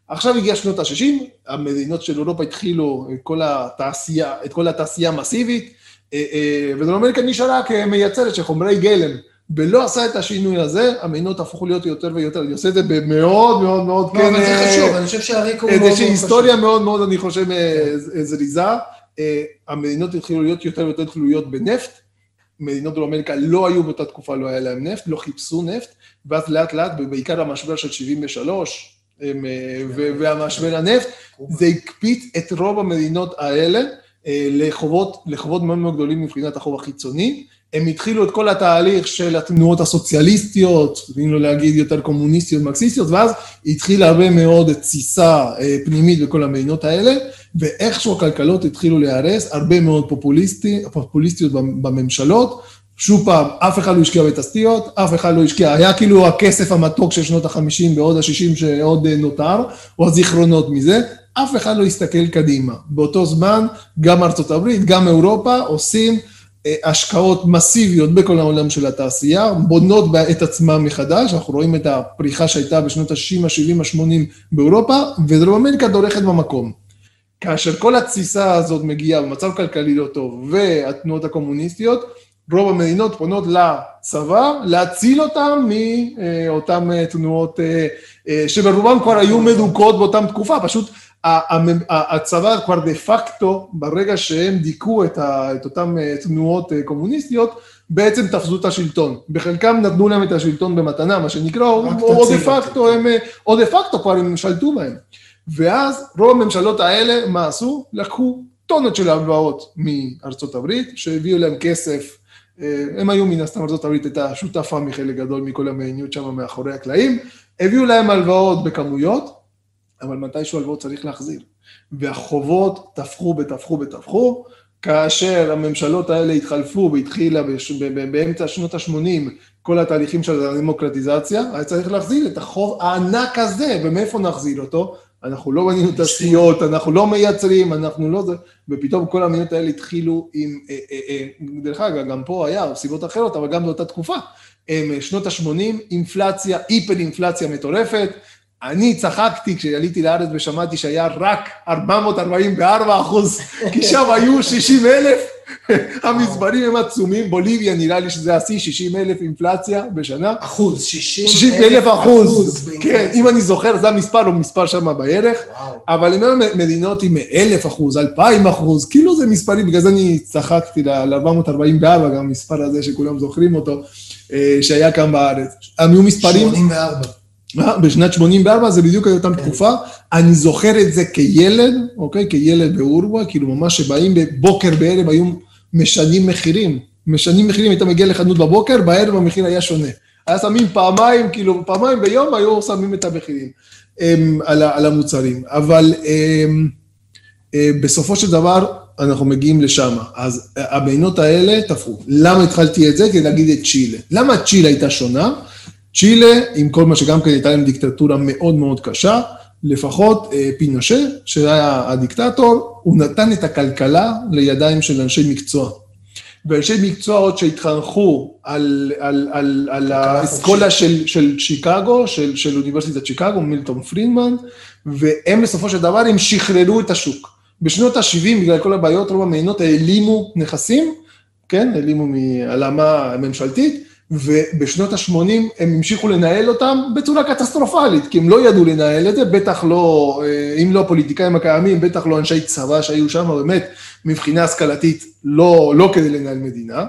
עכשיו הגיע שנות ה-60, המדינות של אירופה התחילו את כל התעשייה, את כל התעשייה המסיבית, אה, אה, ודרום אמריקה נשארה כמייצרת של חומרי גלם. ולא עשה את השינוי הזה, המדינות הפכו להיות יותר ויותר, אני עושה את זה במאוד מאוד מאוד, לא, אבל זה אה, חשוב, אני חושב שהרקע הוא מאוד מאוד חשוב. היסטוריה מאוד מאוד, אני חושב, אה, זריזה. אה, המדינות התחילו להיות יותר ויותר תלויות בנפט. מדינות דרום אמריקה לא היו באותה תקופה, לא היה להם נפט, לא חיפשו נפט, ואז לאט לאט, ובעיקר המשבר של 73, הם, אה, ו- והמשבר הנפט, זה הקפיץ את רוב המדינות האלה אה, לחובות, לחובות מאוד מאוד גדולים מבחינת החוב החיצוני. הם התחילו את כל התהליך של התנועות הסוציאליסטיות, אם לא להגיד יותר קומוניסטיות, מרקסיסטיות, ואז התחילה הרבה מאוד תסיסה אה, פנימית בכל המדינות האלה, ואיכשהו הכלכלות התחילו להיהרס, הרבה מאוד פופוליסטי, פופוליסטיות בממשלות. שוב פעם, אף אחד לא השקיע בתשתיות, אף אחד לא השקיע, היה כאילו הכסף המתוק של שנות ה-50 ועוד ה-60 שעוד אה, נותר, או הזיכרונות מזה, אף אחד לא הסתכל קדימה. באותו זמן, גם ארצות הברית, גם אירופה, עושים אה, השקעות מסיביות בכל העולם של התעשייה, בונות את עצמם מחדש, אנחנו רואים את הפריחה שהייתה בשנות ה-60, ה-70, ה-80 באירופה, ודרום אמריקה דורכת במקום. כאשר כל התסיסה הזאת מגיעה במצב כלכלי לא טוב, והתנועות הקומוניסטיות, רוב המדינות פונות לצבא להציל אותם מאותן תנועות אה, אה, שברובם כבר היו מדוכאות באותה תקופה, פשוט הצבא כבר דה פקטו, ברגע שהם דיכאו את, ה- את אותן אה, תנועות אה, קומוניסטיות, בעצם תפסו את השלטון. בחלקם נתנו להם את השלטון במתנה, מה שנקרא, או דה. פקטו הם, אה, או דה פקטו כבר הם שלטו בהם. ואז רוב הממשלות האלה, מה עשו? לקחו טונות של הלוואות מארצות הברית, שהביאו להם כסף, אה, הם היו מן הסתם, ארצות הברית הייתה שותפה מחלק גדול מכל המדיניות שם מאחורי הקלעים, הביאו להם הלוואות בכמויות, אבל מתישהו הלוואות צריך להחזיר. והחובות תפחו ותפחו ותפחו, כאשר הממשלות האלה התחלפו והתחילה באמצע שנות ה-80 כל התהליכים של הדמוקרטיזציה, היה צריך להחזיר את החוב הענק הזה, ומאיפה נחזיר אותו? אנחנו לא בנינו תשתיות, אנחנו לא מייצרים, אנחנו לא זה, ופתאום כל המדינות האלה התחילו עם, אה, אה, אה, דרך אגב, גם פה היה, סיבות אחרות, אבל גם באותה תקופה, שנות ה-80, אינפלציה, היפר אינפלציה מטורפת, אני צחקתי כשעליתי לארץ ושמעתי שהיה רק 444 אחוז, כי שם היו 60 אלף, המספרים הם עצומים, בוליביה נראה לי שזה השיא, 60 אלף אינפלציה בשנה. אחוז, 60 60 אלף אחוז, כן, באינפלציה. אם אני זוכר, זה המספר או מספר שם בערך, וואו. אבל אני אומר מדינות עם אלף אחוז, אלפיים אחוז, כאילו זה מספרים, בגלל זה אני צחקתי ל-444, גם המספר הזה שכולם זוכרים אותו, אה, שהיה כאן בארץ. הם היו מספרים, 84. בשנת 84 זה בדיוק הייתה אותה תקופה, אני זוכר את זה כילד, אוקיי? כילד באורווה, כאילו ממש שבאים בבוקר בערב היו משנים מחירים, משנים מחירים, היית מגיע לחנות בבוקר, בערב המחיר היה שונה. היה שמים פעמיים, כאילו פעמיים ביום היו שמים את המחירים הם, על, ה- על המוצרים, אבל הם, אה, בסופו של דבר אנחנו מגיעים לשם. אז אה, המדינות האלה תפחו. למה התחלתי את זה? כדי להגיד את צ'ילה. למה צ'ילה הייתה שונה? צ'ילה, עם כל מה שגם כן הייתה להם דיקטטורה מאוד מאוד קשה, לפחות אה, פינושה, שהיה הדיקטטור, הוא נתן את הכלכלה לידיים של אנשי מקצוע. ואנשי מקצוע עוד שהתחנכו על, על, על, על האסכולה של, של שיקגו, של, של אוניברסיטת שיקגו, מילטון פרידמן, והם בסופו של דבר, הם שחררו את השוק. בשנות ה-70, בגלל כל הבעיות, רוב המדינות העלימו נכסים, כן, העלימו מהעלמה ממשלתית, ובשנות ה-80 הם המשיכו לנהל אותם בצורה קטסטרופלית, כי הם לא ידעו לנהל את זה, בטח לא, אה, אם לא הפוליטיקאים הקיימים, בטח לא אנשי צבא שהיו שם, באמת, מבחינה השכלתית, לא, לא כדי לנהל מדינה.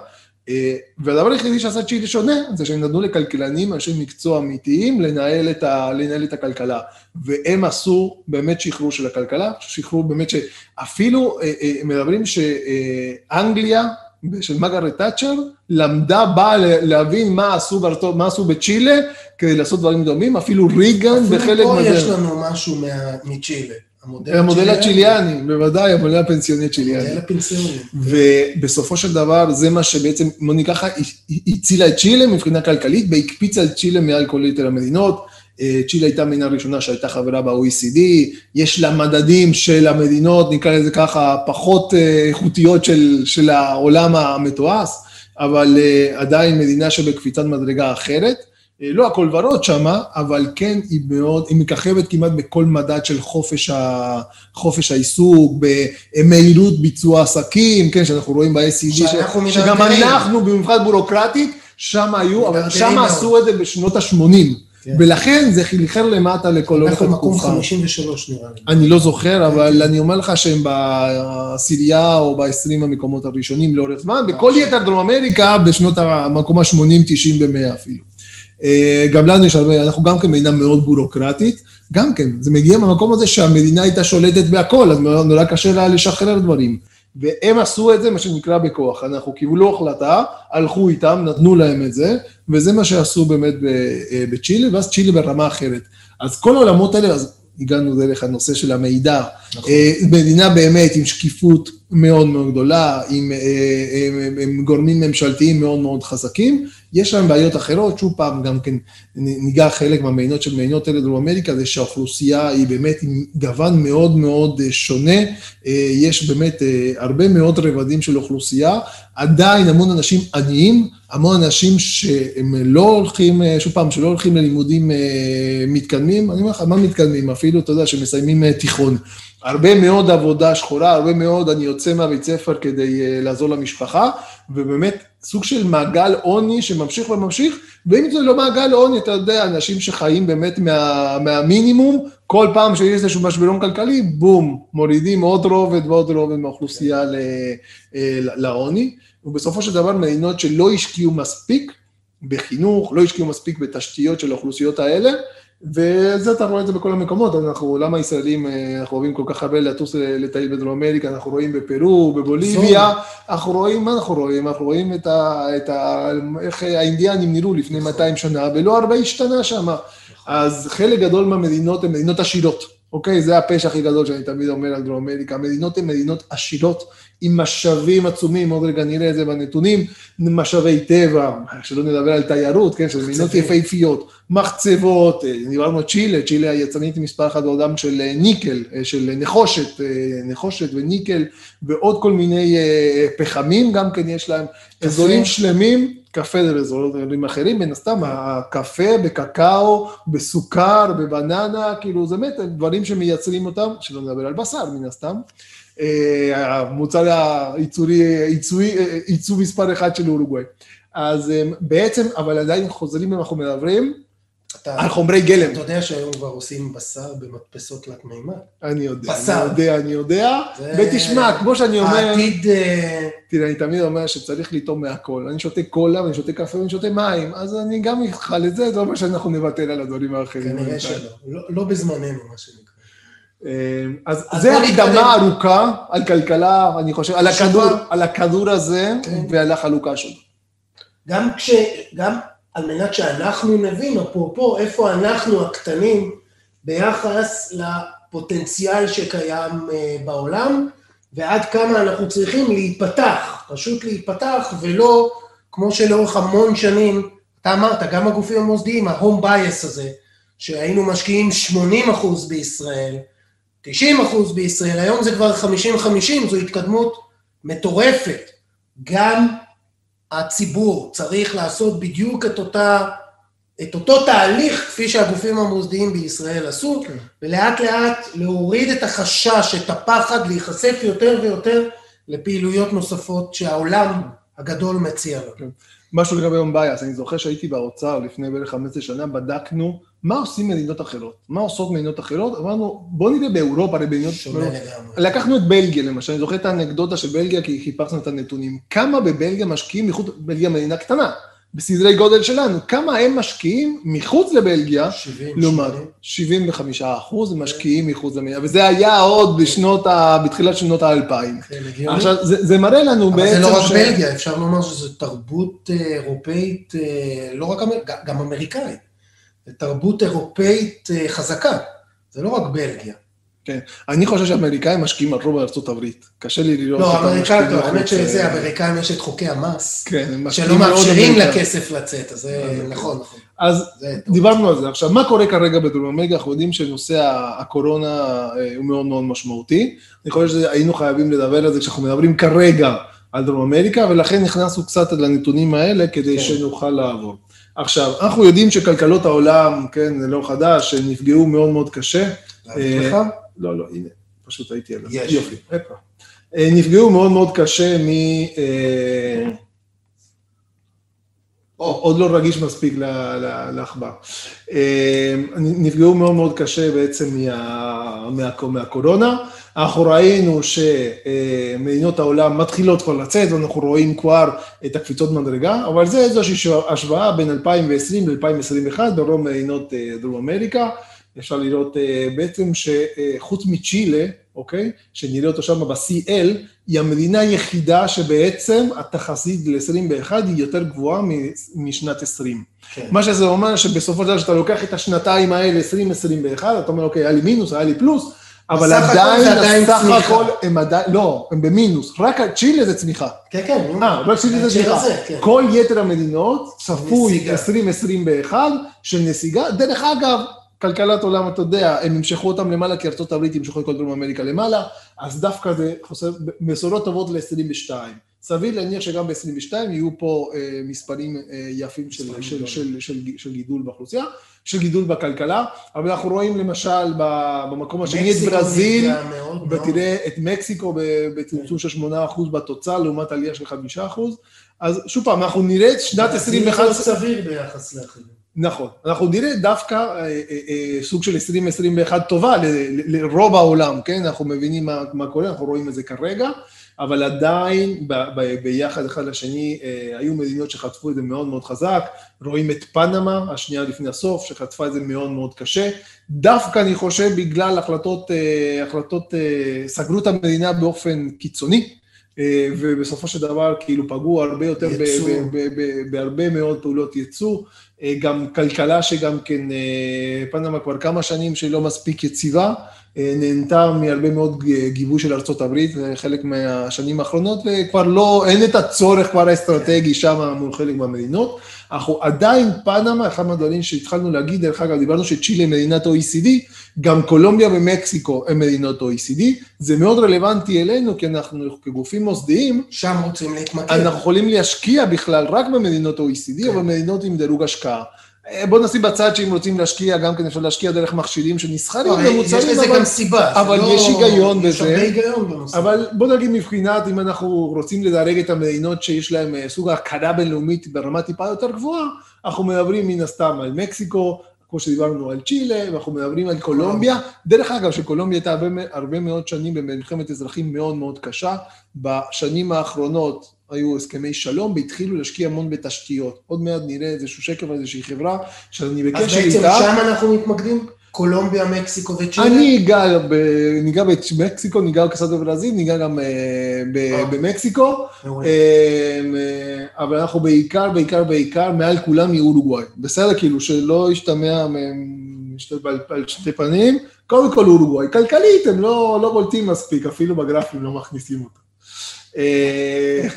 אה, והדבר היחידי שעשה צ'ילה שונה, זה שהם נתנו לכלכלנים, אנשי מקצוע אמיתיים, לנהל את, ה, לנהל את הכלכלה. והם עשו באמת שחרור של הכלכלה, שחרור באמת שאפילו אה, מדברים שאנגליה, של מגרט תאצ'ר, למדה, באה להבין מה עשו, בארצות, מה עשו בצ'ילה כדי לעשות דברים דומים, אפילו ריגן בחלק מזה. אפילו פה יש לנו משהו מצ'ילה. המודל, המודל הצ'יליאני, בוודאי, המודל הפנסיוני הצ'יליאני. המודל הפנסיוני. ובסופו של דבר, זה מה שבעצם, בוא ניקח, הצילה את צ'ילה מבחינה כלכלית, והקפיצה את צ'ילה מעל כל יתר המדינות. אה, צ'ילה הייתה המדינה הראשונה שהייתה חברה ב-OECD, יש לה מדדים של המדינות, נקרא לזה ככה, פחות אה, איכותיות של, של העולם המתועש, אבל אה, עדיין מדינה שבקפיצת מדרגה אחרת. לא הכל ורוד שמה, אבל כן היא מאוד, היא מככבת כמעט בכל מדד של חופש, ה, חופש העיסוק, במהירות ביצוע עסקים, כן, שאנחנו רואים ב-SED, שגם אנחנו, במיוחד ביורוקרטית, שם היו, אבל שם עשו את זה בשנות ה-80. כן. ולכן זה חלחל למטה לכל אורך התקופה. אנחנו מקום 53 נראה לי. אני לא זוכר, אבל אני אומר לך שהם בעשירייה או ב-20 המקומות הראשונים לאורך זמן, בכל יתר דרום אמריקה בשנות המקום ה-80, 90 ו-100 אפילו. אה, גם לנו יש הרבה, אנחנו גם כמדינה מאוד ביורוקרטית, גם כן, זה מגיע מהמקום הזה שהמדינה הייתה שולטת בהכל, אז נורא קשה לה לשחרר דברים. והם עשו את זה, מה שנקרא בכוח. אנחנו קיבלו החלטה, הלכו איתם, נתנו להם את זה, וזה מה שעשו באמת אה, בצ'ילה, ואז צ'ילה ברמה אחרת. אז כל העולמות האלה, אז הגענו דרך הנושא של המידע. נכון. אה, מדינה באמת עם שקיפות מאוד מאוד גדולה, עם, אה, עם, עם גורמים ממשלתיים מאוד מאוד חזקים. יש להם בעיות אחרות, שוב פעם, גם כן ניגע חלק מהמדינות של מדינות אלה דרום אמריקה, זה שהאוכלוסייה היא באמת עם גוון מאוד מאוד שונה. יש באמת הרבה מאוד רבדים של אוכלוסייה, עדיין המון אנשים עניים, המון אנשים שהם לא הולכים, שוב פעם, שלא הולכים ללימודים אה, מתקדמים, אני אומר לך, מה מתקדמים? אפילו, אתה יודע, שמסיימים אה, תיכון. הרבה מאוד עבודה שחורה, הרבה מאוד, אני יוצא מהבית ספר כדי אה, לעזור למשפחה, ובאמת סוג של מעגל עוני שממשיך וממשיך, ואם זה לא מעגל עוני, אתה יודע, אנשים שחיים באמת מה, מהמינימום, כל פעם שיש איזשהו משברון כלכלי, בום, מורידים עוד רובד ועוד רובד מהאוכלוסייה לעוני. ובסופו של דבר מדינות שלא השקיעו מספיק בחינוך, לא השקיעו מספיק בתשתיות של האוכלוסיות האלה, וזה, אתה רואה את זה בכל המקומות, אנחנו, למה הישראלים, אה, אנחנו אוהבים כל כך הרבה לטוס לטייל בדרום אמריקה, אנחנו רואים בפרו, בבוליביה, אנחנו רואים, מה אנחנו רואים? אנחנו רואים את ה... את ה איך האינדיאנים נראו לפני 200 שנה, ולא הרבה השתנה שם. אז חלק גדול מהמדינות הן מדינות עשירות. אוקיי? זה הפשע הכי גדול שאני תמיד אומר על דרום אמריקה. המדינות הן מדינות עשירות עם משאבים עצומים, עוד רגע נראה את זה בנתונים, משאבי טבע, שלא נדבר על תיירות, כן, של מדינות יפהפיות, מחצבות, אה, דיברנו על צ'ילה, צ'ילה היצרנית מספר אחת בעולם של אה, ניקל, אה, של נחושת, נחושת וניקל, ועוד כל מיני פחמים גם כן יש להם, אזורים שלמים. קפה זה באזורים אחרים, מן הסתם, הקפה בקקאו, בסוכר, בבננה, כאילו, זה באמת דברים שמייצרים אותם, שלא נדבר על בשר, מן הסתם. המוצר הייצוא מספר אחד של אורוגוואי. אז אה, בעצם, אבל עדיין חוזרים אם אנחנו מדברים, על חומרי גלם. אתה יודע שהיום כבר עושים בשר במדפסות תלת מימד? אני יודע, בשר. אני יודע, אני יודע. ותשמע, כמו שאני אומר... העתיד... אה, תראה, אני תמיד אומר שצריך לטעום מהכל. אני שותה קולה ואני שותה קפה ואני שותה מים, אז אני גם אוכל את זה, זה אומר שאנחנו נוותר על הדברים האחרים. כנראה שלא. לא, לא בזמננו, מה שנקרא. אה, אז זה הקדמה ארוכה על כלכלה, אני חושב, על הכדור, על הכדור הזה כן. ועל החלוקה שלו. גם כש... גם על מנת שאנחנו נבין, אפרופו, איפה אנחנו הקטנים ביחס לפוטנציאל שקיים אה, בעולם, ועד כמה אנחנו צריכים להיפתח, פשוט להיפתח, ולא כמו שלאורך המון שנים, אתה אמרת, גם הגופים המוסדיים, ההום בייס הזה, שהיינו משקיעים 80 אחוז בישראל, 90 אחוז בישראל, היום זה כבר 50-50, זו התקדמות מטורפת. גם הציבור צריך לעשות בדיוק את אותה, את אותו תהליך כפי שהגופים המוסדיים בישראל עשו, כן. ולאט לאט להוריד את החשש, את הפחד, להיחשף יותר ויותר לפעילויות נוספות שהעולם הגדול מציע לנו. משהו לגבי הום בייס, אני זוכר שהייתי באוצר לפני בערך 15 שנה, בדקנו מה עושים מדינות אחרות, מה עושות מדינות אחרות, אמרנו, בוא נראה באירופה, הרי במדינות... שונה לגמרי. לקחנו את בלגיה למשל, אני זוכר את האנקדוטה של בלגיה, כי חיפשנו את הנתונים. כמה בבלגיה משקיעים מחוץ, בלגיה מדינה קטנה, בסדרי גודל שלנו, כמה הם משקיעים מחוץ לבלגיה, 70, לעומת 75 אחוז הם משקיעים מחוץ למדינה, וזה היה עוד בשנות ה... בתחילת שנות האלפיים. כן. עכשיו, זה, זה מראה לנו אבל בעצם זה לא רק ש- בלגיה, אפשר לומר שזו תרבות אה, אירופאית, אה, לא רק גם אמריקאית. זו תרבות אירופאית אה, חזקה, זה לא רק בלגיה. כן. אני חושב שהאמריקאים משקיעים על רוב ארצות הברית. קשה לי לראות לא, אותם משקיעים לא, האמת שזה, אה, האמריקאים יש את חוקי המס, כן, שלא מאפשרים. לכסף לצאת, אז זה נכון, נכון. אז זה טוב. דיברנו על זה. עכשיו, מה קורה כרגע בדרום אמריקה? אנחנו יודעים שנושא הקורונה אה, הוא מאוד מאוד משמעותי. אני חושב שהיינו חייבים לדבר על זה כשאנחנו מדברים כרגע על דרום אמריקה, ולכן נכנסנו קצת לנתונים האלה כדי כן. שנוכל לעבור. עכשיו, אנחנו יודעים שכלכלות העולם, כן, זה לא חדש, נפגעו מאוד מאוד קשה. להגיד אה, לך? לא, לא, הנה, פשוט הייתי על זה. יש. יופי. אה, נפגעו מאוד מאוד קשה מ... עוד לא רגיש מספיק לעכבר. אה, נפגעו מאוד מאוד קשה בעצם מה, מה, מהקורונה. אנחנו ראינו שמדינות העולם מתחילות כבר לצאת, ואנחנו רואים כבר את הקפיצות מדרגה, אבל זה איזושהי השוואה בין 2020 ל-2021 ברוב מדינות אה, דרום אמריקה. אפשר לראות אה, בעצם שחוץ מצ'ילה, אוקיי, שנראה אותו שם ב-CL, היא המדינה היחידה שבעצם התחזית ל-21 היא יותר גבוהה משנת 20. כן. מה שזה אומר שבסופו של דבר, כשאתה לוקח את השנתיים האלה, 2021, אתה אומר, אוקיי, היה לי מינוס, היה לי פלוס, אבל עדיין, עדיין צמיחה. הכל, הם עדיין, לא, הם במינוס, רק צ'ילה זה צמיחה. כן, כן. אה, רק צ'ילה זה צמיחה. כן. כל יתר המדינות צפוי נסיגה. 2021 של נסיגה. דרך אגב, כלכלת עולם, אתה יודע, הם ימשכו אותם למעלה, כי ארצות הברית ימשכו את כל דרום אמריקה למעלה, אז דווקא זה חוסר, בשורות טובות ל-22. סביר להניח שגם ב-22 יהיו פה אה, מספרים אה, יפים של, של, גדולים. של, של, של גידול באוכלוסייה, של גידול בכלכלה, אבל אנחנו רואים למשל במקום השני את ברזיל. ותראה את מקסיקו בצמצום של 8% בתוצר, לעומת עלייה של 5%. אז שוב פעם, אנחנו נראה את שנת ברזיל 21... לא סביר ביחס לאחרים. נכון, אנחנו נראה דווקא אה, אה, אה, סוג של 2021 טובה לרוב העולם, כן? אנחנו מבינים מה, מה קורה, אנחנו רואים את זה כרגע, אבל עדיין ב, ב, ביחד אחד לשני היו מדינות שחטפו את זה מאוד מאוד חזק, רואים את פנמה, השנייה לפני הסוף, שחטפה את זה מאוד מאוד קשה. דווקא אני חושב בגלל החלטות, החלטות, סגרו את המדינה באופן קיצוני. ובסופו של דבר כאילו פגעו הרבה יותר ב- יצוא. ב- ב- ב- בהרבה מאוד פעולות ייצוא, גם כלכלה שגם כן, אה, פנמה כבר כמה שנים שהיא לא מספיק יציבה, אה, נהנתה מהרבה מאוד ג- גיבוי של ארצות הברית, זה חלק מהשנים האחרונות, וכבר לא, אין את הצורך כבר האסטרטגי שם מול חלק מהמדינות. אנחנו עדיין, פנמה, אחד מהדברים שהתחלנו להגיד, דרך אגב, דיברנו שצ'ילה מדינת OECD, גם קולומביה ומקסיקו הם מדינות OECD, זה מאוד רלוונטי אלינו, כי אנחנו כגופים מוסדיים, שם רוצים להתמקד. אנחנו יכולים להשקיע בכלל רק במדינות OECD, כן. או במדינות עם דירוג השקעה. אה, בוא נשים בצד שאם רוצים להשקיע, גם כן אפשר להשקיע דרך מכשירים שנסחרים לא, יש ומוצרים, לזה אבל... גם סיבה. אבל לא- יש היגיון יש בזה. הרבה היגיון בנושא. אבל בוא נגיד מבחינת, אם אנחנו רוצים לדרג את המדינות שיש להן אה, סוג הכרה בינלאומית ברמה טיפה יותר גבוהה, אנחנו מדברים מן הסתם על מקסיקו, כמו שדיברנו על צ'ילה, ואנחנו מדברים על קולומביה. דרך אגב, שקולומביה הייתה הרבה, הרבה מאוד שנים במלחמת אזרחים מאוד מאוד קשה. בשנים האחרונות היו הסכמי שלום, והתחילו להשקיע המון בתשתיות. עוד מעט נראה איזשהו שקף על איזושהי חברה, שאני אז בקשר בעצם איתה. שם אנחנו מתמקדים? קולומביה, מקסיקו וצ'ילה? אני אגע, ב... ניגע במקסיקו, ניגע קצת בברזיל, ניגע גם אה, ב... אה. במקסיקו. אה, אה, אבל אנחנו בעיקר, בעיקר, בעיקר, מעל כולם מאורוגוואי. בסדר, כאילו, שלא ישתמע על שתי פנים, קודם כל אורוגוואי. כלכלית, הם לא, לא בולטים מספיק, אפילו בגרפים לא מכניסים אותם. אה,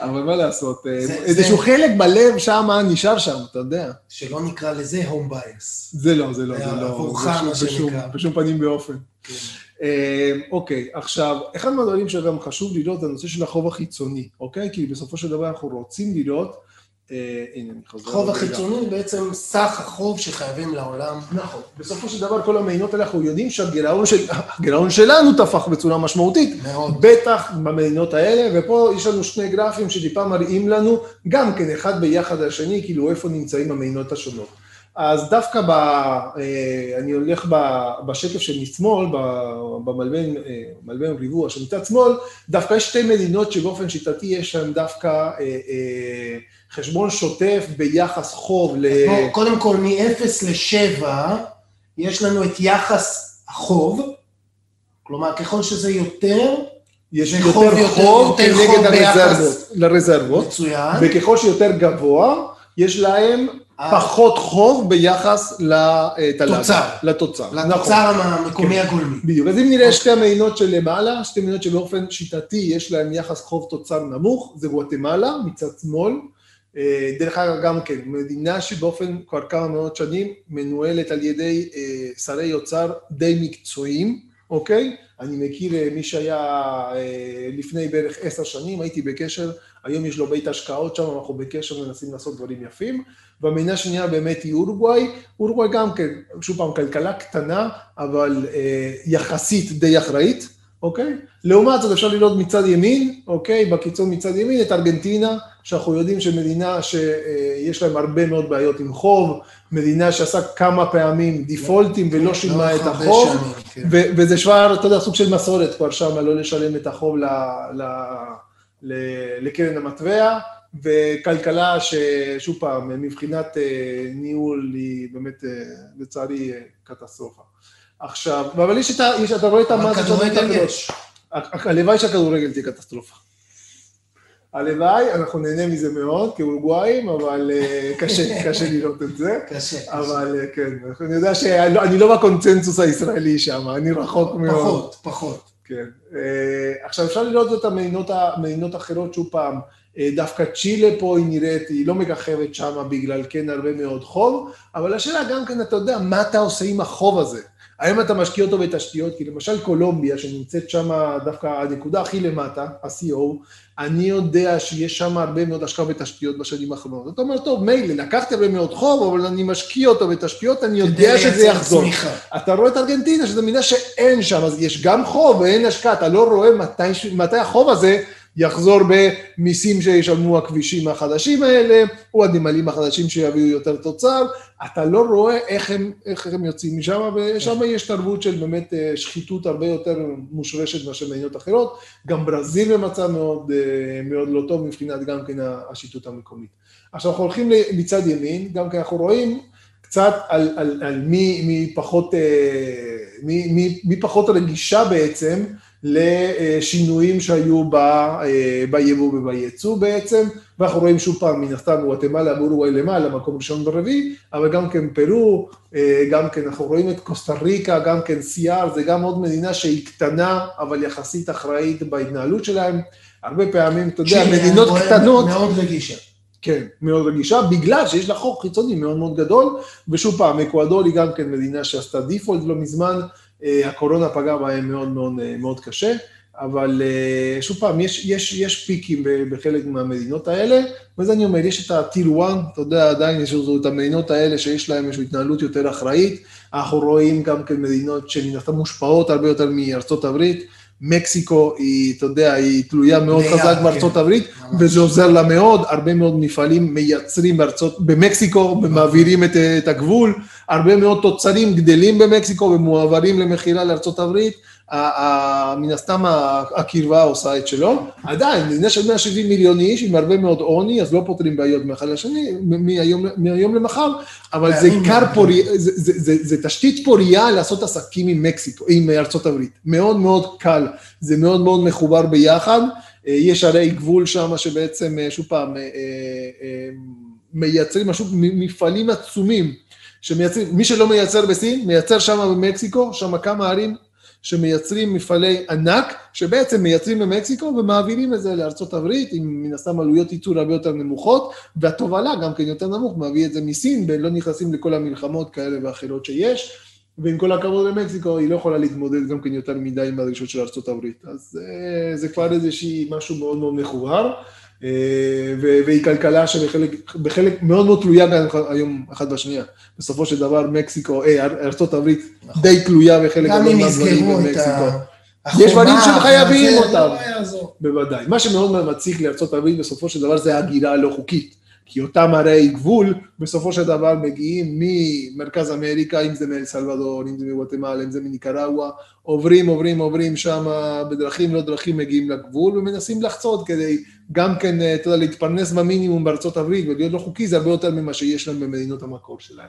[laughs] אבל מה לעשות, אה, איזשהו חלק בלב שם נשאר שם, אתה יודע. שלא נקרא לזה הום בייס. זה לא, זה לא, זה זה לא, בשום- פנים ואופן. כן. אה, אוקיי, עכשיו, אחד מהדברים שגם חשוב לראות זה הנושא של החוב החיצוני, אוקיי? כי בסופו של דבר אנחנו רוצים לראות, אה, הנה אני חוזר. החוב רגע. החיצוני בעצם סך החוב שחייבים לעולם. נכון. בסופו של דבר כל המדינות האלה אנחנו יודעים שהגירעון של, שלנו תפח בצורה משמעותית. מאוד. בטח במדינות האלה, ופה יש לנו שני גרפים שטיפה מראים לנו, גם כן אחד ביחד השני, כאילו איפה נמצאים המדינות השונות. אז דווקא ב... אה, אני הולך ב- בשקף של משמאל, במלבן אה, ריבוע של מצד שמאל, דווקא יש שתי מדינות שבאופן שיטתי יש להן דווקא אה, אה, חשבון שוטף ביחס חוב ל... בוא, קודם כל, מ-0 ל-7, יש לנו את יחס החוב, כלומר, ככל שזה יותר, יש יותר חוב יותר- חוב כנגד הרזרבות, לרזרבות, מצוין. וככל שיותר גבוה, יש להם אה. פחות חוב ביחס לתל"ג. תוצר. לתוצר. נכון. לתוצר המקומי כן. הגולמי. בדיוק. אז אם נראה שתי המדינות שלמעלה, שתי מדינות שבאופן שיטתי יש להן יחס חוב תוצר נמוך, זה גואטמלה מצד שמאל. אה, דרך אגב, גם כן, מדינה שבאופן כבר כמה מאות שנים מנוהלת על ידי אה, שרי אוצר די מקצועיים, אוקיי? אני מכיר אה, מי שהיה לפני בערך עשר שנים, הייתי בקשר, היום יש לו בית השקעות שם, אנחנו בקשר מנסים לעשות דברים יפים. והמדינה השנייה באמת היא אורוגוואי, אורוגוואי גם כן, שוב פעם, כלכלה קטנה, אבל יחסית די אחראית, אוקיי? לעומת זאת אפשר לראות מצד ימין, אוקיי? בקיצון מצד ימין את ארגנטינה, שאנחנו יודעים שמדינה שיש להם הרבה מאוד בעיות עם חוב, מדינה שעשה כמה פעמים דיפולטים ולא שילמה את החוב, כן. וזה כבר, אתה יודע, סוג של מסורת כבר שם, לא לשלם את החוב לקרן המטבע, וכלכלה ששוב פעם, מבחינת אה, ניהול היא באמת, אה, לצערי, אה, קטסטרופה. עכשיו, אבל יש את ה... יש, אתה רואה את המאזן של כדורגל המדינות. יש. הלוואי שהכדורגל תהיה קטסטרופה. הלוואי, אנחנו נהנה מזה מאוד כאורוגוואים, אבל אה, קשה, [laughs] קשה לראות את זה. קשה. אבל אה, כן, אני יודע שאני לא- לא בקונצנזוס הישראלי שם, אני רחוק מאוד. פחות, פחות. כן. אה, עכשיו אפשר לראות את המדינות, האחרות שוב פעם, דווקא צ'ילה פה היא נראית, היא לא מככבת שם בגלל כן הרבה מאוד חוב, אבל השאלה גם כן, אתה יודע, מה אתה עושה עם החוב הזה? האם אתה משקיע אותו בתשתיות? כי למשל קולומביה, שנמצאת שם דווקא הנקודה הכי למטה, ה-CO, אני יודע שיש שם הרבה מאוד השקעה בתשתיות בשנים האחרונות. אתה אומר, טוב, מילא, לקחתי הרבה מאוד חוב, אבל אני משקיע אותו בתשתיות, אני יודע שזה יחזור. צמיחה. אתה רואה את ארגנטינה, שזו מדינה שאין שם, אז יש גם חוב ואין השקעה, אתה לא רואה מתי, מתי החוב הזה יחזור במיסים שישלמו הכבישים החדשים האלה, או הנמלים החדשים שיביאו יותר תוצר, אתה לא רואה איך הם, איך הם יוצאים משם, ושם יש תרבות של באמת אה, שחיתות הרבה יותר מושרשת מאשר מדינות אחרות, גם ברזיל במצב מאוד, אה, מאוד לא טוב מבחינת גם כן השיטות המקומית. עכשיו אנחנו הולכים מצד ימין, גם כן אנחנו רואים קצת על, על, על מי, מי, פחות, אה, מי, מי, מי פחות רגישה בעצם לשינויים שהיו אה, ביבוא וביצוא בעצם, ואנחנו רואים שוב פעם, מן הסתם, גואטמלה ואורוגוואי למעלה, מקום ראשון ורביעי, אבל גם כן פרו, אה, גם כן אנחנו רואים את קוסטה ריקה, גם כן CR, זה גם עוד מדינה שהיא קטנה, אבל יחסית אחראית בהתנהלות שלהם. הרבה פעמים, אתה יודע, מדינות קטנות, מאוד רגישה. כן, מאוד רגישה, בגלל שיש לה חוק חיצוני מאוד מאוד גדול, ושוב פעם, אקוודור היא גם כן מדינה שעשתה דיפולט לא מזמן, הקורונה פגעה בהם מאוד מאוד, אה, מאוד קשה, אבל אה, שוב פעם, יש, יש, יש פיקים בחלק מהמדינות האלה, וזה אני אומר, יש את ה-Tier 1, אתה יודע, עדיין יש את המדינות האלה שיש להן איזושהי התנהלות יותר אחראית, אנחנו רואים גם כן מדינות שמן הסתם מושפעות הרבה יותר מארצות הברית, מקסיקו היא, אתה יודע, היא תלויה מאוד ליד, חזק כן. בארצות הברית, ממש. וזה עוזר לה מאוד, הרבה מאוד מפעלים מייצרים בארצות, במקסיקו, ומעבירים את, את הגבול, הרבה מאוד תוצרים גדלים במקסיקו ומועברים למכירה ה- מן הסתם הקרבה עושה את שלו. עדיין, מדינה של 170 מיליון איש עם הרבה מאוד עוני, אז לא פותרים בעיות מאחד לשני, מהיום, מהיום למחר, אבל זה מאוד פוריה, זה, זה, זה, זה תשתית פוריה לעשות עסקים עם מקסיקו, עם הברית. מאוד מאוד קל, זה מאוד מאוד מחובר ביחד. אה, יש הרי גבול שם שבעצם, אה, שוב פעם, אה, מייצרים משהו, מפעלים עצומים שמייצרים, מי שלא מייצר בסין, מייצר שם במקסיקו, שם כמה ערים שמייצרים מפעלי ענק, שבעצם מייצרים במקסיקו ומעבירים את זה לארצות הברית, עם מן הסתם עלויות ייצור הרבה יותר נמוכות, והתובלה גם כן יותר נמוך, מביא את זה מסין, ולא נכנסים לכל המלחמות כאלה ואחרות שיש. ועם כל הכבוד למקסיקו, היא לא יכולה להתמודד גם כן יותר מדי עם הדרישות של ארה"ב. אז אה, זה כבר איזושהי משהו מאוד מאוד ו- והיא כלכלה שבחלק מאוד מאוד תלויה גם היום אחת בשנייה. בסופו של דבר מקסיקו, אה, ארה"ב נכון. די תלויה בחלק גם אם יסגרו את במקסיקו. ה... יש דברים החומה, שהם חייבים זה אותם. לא. בוודאי. מה שמאוד מאוד מציק לארה"ב בסופו של דבר זה ההגירה הלא חוקית. כי אותם ערי גבול בסופו של דבר מגיעים ממרכז אמריקה, אם זה מאל סלבדור, אם זה מגואטמלה, אם זה מניקרגואה, עוברים, עוברים, עוברים שם בדרכים לא דרכים מגיעים לגבול ומנסים לחצות כדי גם כן, אתה יודע, להתפרנס במינימום בארצות הברית ולהיות לא חוקי זה הרבה יותר ממה שיש להם במדינות המקור שלהם.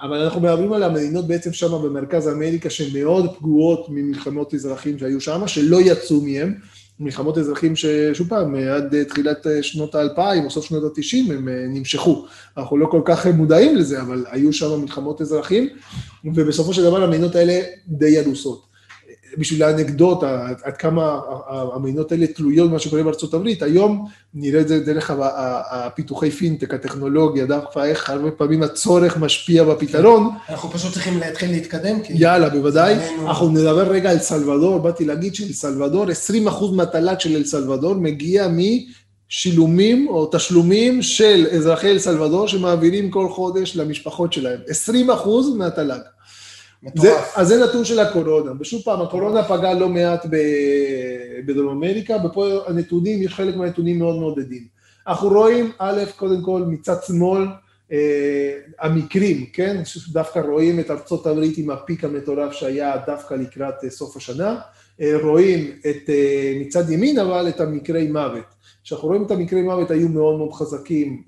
אבל אנחנו מדברים על המדינות בעצם שם במרכז אמריקה שמאוד פגועות ממלחמות אזרחים שהיו שם, שלא יצאו מהם. מלחמות אזרחים ששוב פעם, עד תחילת שנות האלפיים או סוף שנות התשעים הם אה, נמשכו. אנחנו לא כל כך מודעים לזה, אבל היו שם מלחמות אזרחים, ובסופו של דבר המדינות האלה די ארוסות. בשביל האנקדוטה, עד- כמה המדינות האלה תלויות במה שקורה בארצות הברית, היום נראה את זה דרך הפיתוחי פינטק, הטכנולוגיה, דווקא איך הרבה פעמים הצורך משפיע בפתרון, אנחנו פשוט צריכים להתחיל להתקדם, כי... יאללה, בוודאי. אנחנו נדבר רגע על סלבדור, באתי להגיד שאל סלבדור, 20% מהתל"ג של אל סלבדור מגיע משילומים או תשלומים של אזרחי אל סלבדור שמעבירים כל חודש למשפחות שלהם. 20% מהתל"ג. זה. אז זה נתון של הקורונה, ושוב פעם, הקורונה פגעה לא מעט בדרום אמריקה, ופה הנתונים, יש חלק מהנתונים מאוד מעודדים. אנחנו רואים, א', קודם כל, מצד שמאל, אה, המקרים, כן, דווקא רואים את ארצות הברית עם הפיק המטורף שהיה דווקא לקראת אה, סוף השנה, אה, רואים את, אה, מצד ימין אבל את המקרי מוות. כשאנחנו רואים את המקרי מוות היו מאוד מאוד חזקים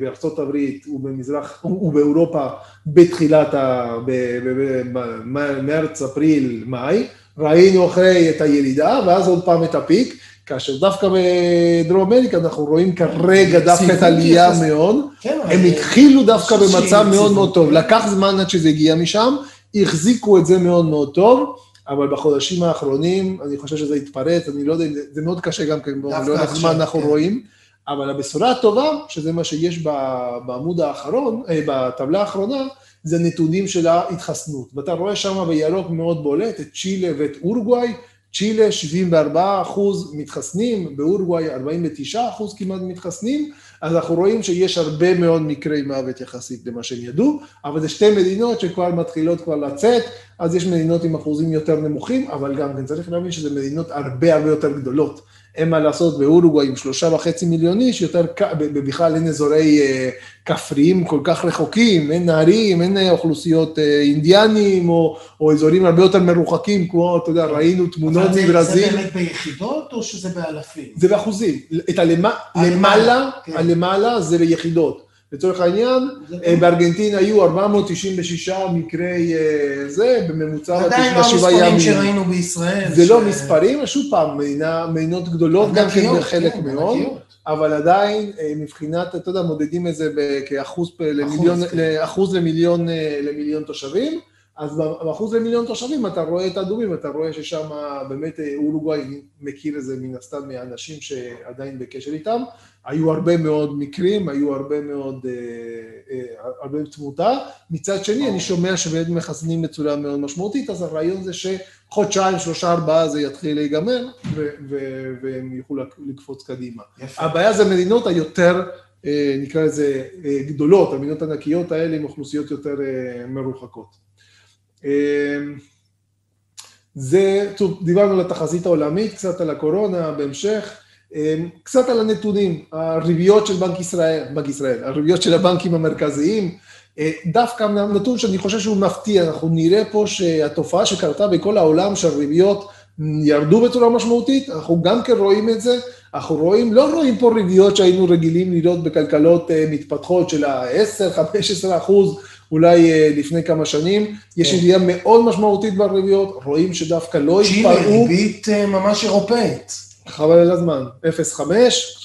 בארצות הברית ובמזרח, ובאירופה בתחילת ה... ב- ב- ב- ב- מרץ, אפריל, מאי, ראינו אחרי את הירידה ואז עוד פעם את הפיק, כאשר דווקא בדרום אמריקה אנחנו רואים כרגע דווקא את העלייה. מאוד, כן, הם התחילו דווקא במצב מאוד מאוד. טוב, לקח זמן עד שזה הגיע משם, החזיקו את זה מאוד מאוד טוב, אבל בחודשים האחרונים, אני חושב שזה התפרץ, אני לא יודע, זה- מאוד קשה גם כן, דווקא לאורך זמן אנחנו כן. רואים, אבל הבשורה הטובה, שזה מה שיש בעמוד האחרון, אה, בטבלה האחרונה, זה נתונים של ההתחסנות. ואתה רואה שם בירוק מאוד בולט את צ'ילה ואת אורוגוואי, צ'ילה 74 אחוז מתחסנים, באורוגוואי 49 אחוז כמעט מתחסנים, אז אנחנו רואים שיש הרבה מאוד מקרי מוות יחסית למה שהם ידעו, אבל זה שתי מדינות שכבר מתחילות כבר לצאת, אז יש מדינות עם אחוזים יותר נמוכים, אבל גם כן צריך להבין שזה מדינות הרבה הרבה יותר גדולות. אין מה לעשות באורוגוואי עם שלושה וחצי מיליון איש, יותר, בכלל אין אזורי אה, כפריים כל כך רחוקים, אין נהרים, אין אה, אוכלוסיות אה, אינדיאנים, או, או אזורים הרבה יותר מרוחקים, כמו, אתה יודע, ראינו תמונות אבל זה- מברזיל. זה באמת ביחידות או שזה באלפים? זה באחוזים. את הלמעלה, הלמעלה, למעלה, כן. הלמעלה זה ביחידות. לצורך העניין, זה אה, בארגנטינה היו 496 מקרי אה, זה, בממוצע עדיין לא 97 המספרים. שראינו בישראל. זה ש- לא מספרים, שוב פעם, מדינות גדולות גם כן ענקיות, בחלק כן, מאוד, ענקיות. אבל עדיין אה, מבחינת, אתה יודע, מודדים את זה כאחוז למיליון, כן. לאחוז למיליון, למיליון תושבים, אז באחוז למיליון תושבים אתה רואה את האדומים, אתה רואה ששם באמת אורוגוואי מכיר את זה מן הסתם מהאנשים שעדיין בקשר איתם, היו הרבה מאוד מקרים, היו הרבה מאוד, אה, אה, הרבה תמותה, מצד שני אני שומע שבאמת מחסנים בצורה מאוד משמעותית, אז הרעיון זה שחודשיים, שלושה, ארבעה זה יתחיל להיגמר, והם יוכלו לק- לקפוץ קדימה. יפה. הבעיה זה המדינות היותר, אה, נקרא לזה, גדולות, המדינות הענקיות האלה עם אוכלוסיות יותר מרוחקות. זה, טוב, דיברנו על התחזית העולמית, קצת על הקורונה בהמשך, קצת על הנתונים, הריביות של בנק ישראל, בנק ישראל, הריביות של הבנקים המרכזיים, אה, דווקא נתון שאני חושב שהוא מפתיע, אנחנו נראה פה שהתופעה שקרתה בכל העולם שהריביות ירדו בצורה משמעותית, אנחנו גם כן רואים את זה, אנחנו רואים, לא רואים פה ריביות שהיינו רגילים לראות בכלכלות אה, מתפתחות של ה-10-15 אחוז, אולי אה, לפני כמה שנים, יש כן. עלייה מאוד משמעותית בריביות, רואים שדווקא לא צ'ילה, התפרעו, ריבית אה, ממש אירופאית. חבל על הזמן, 0.5,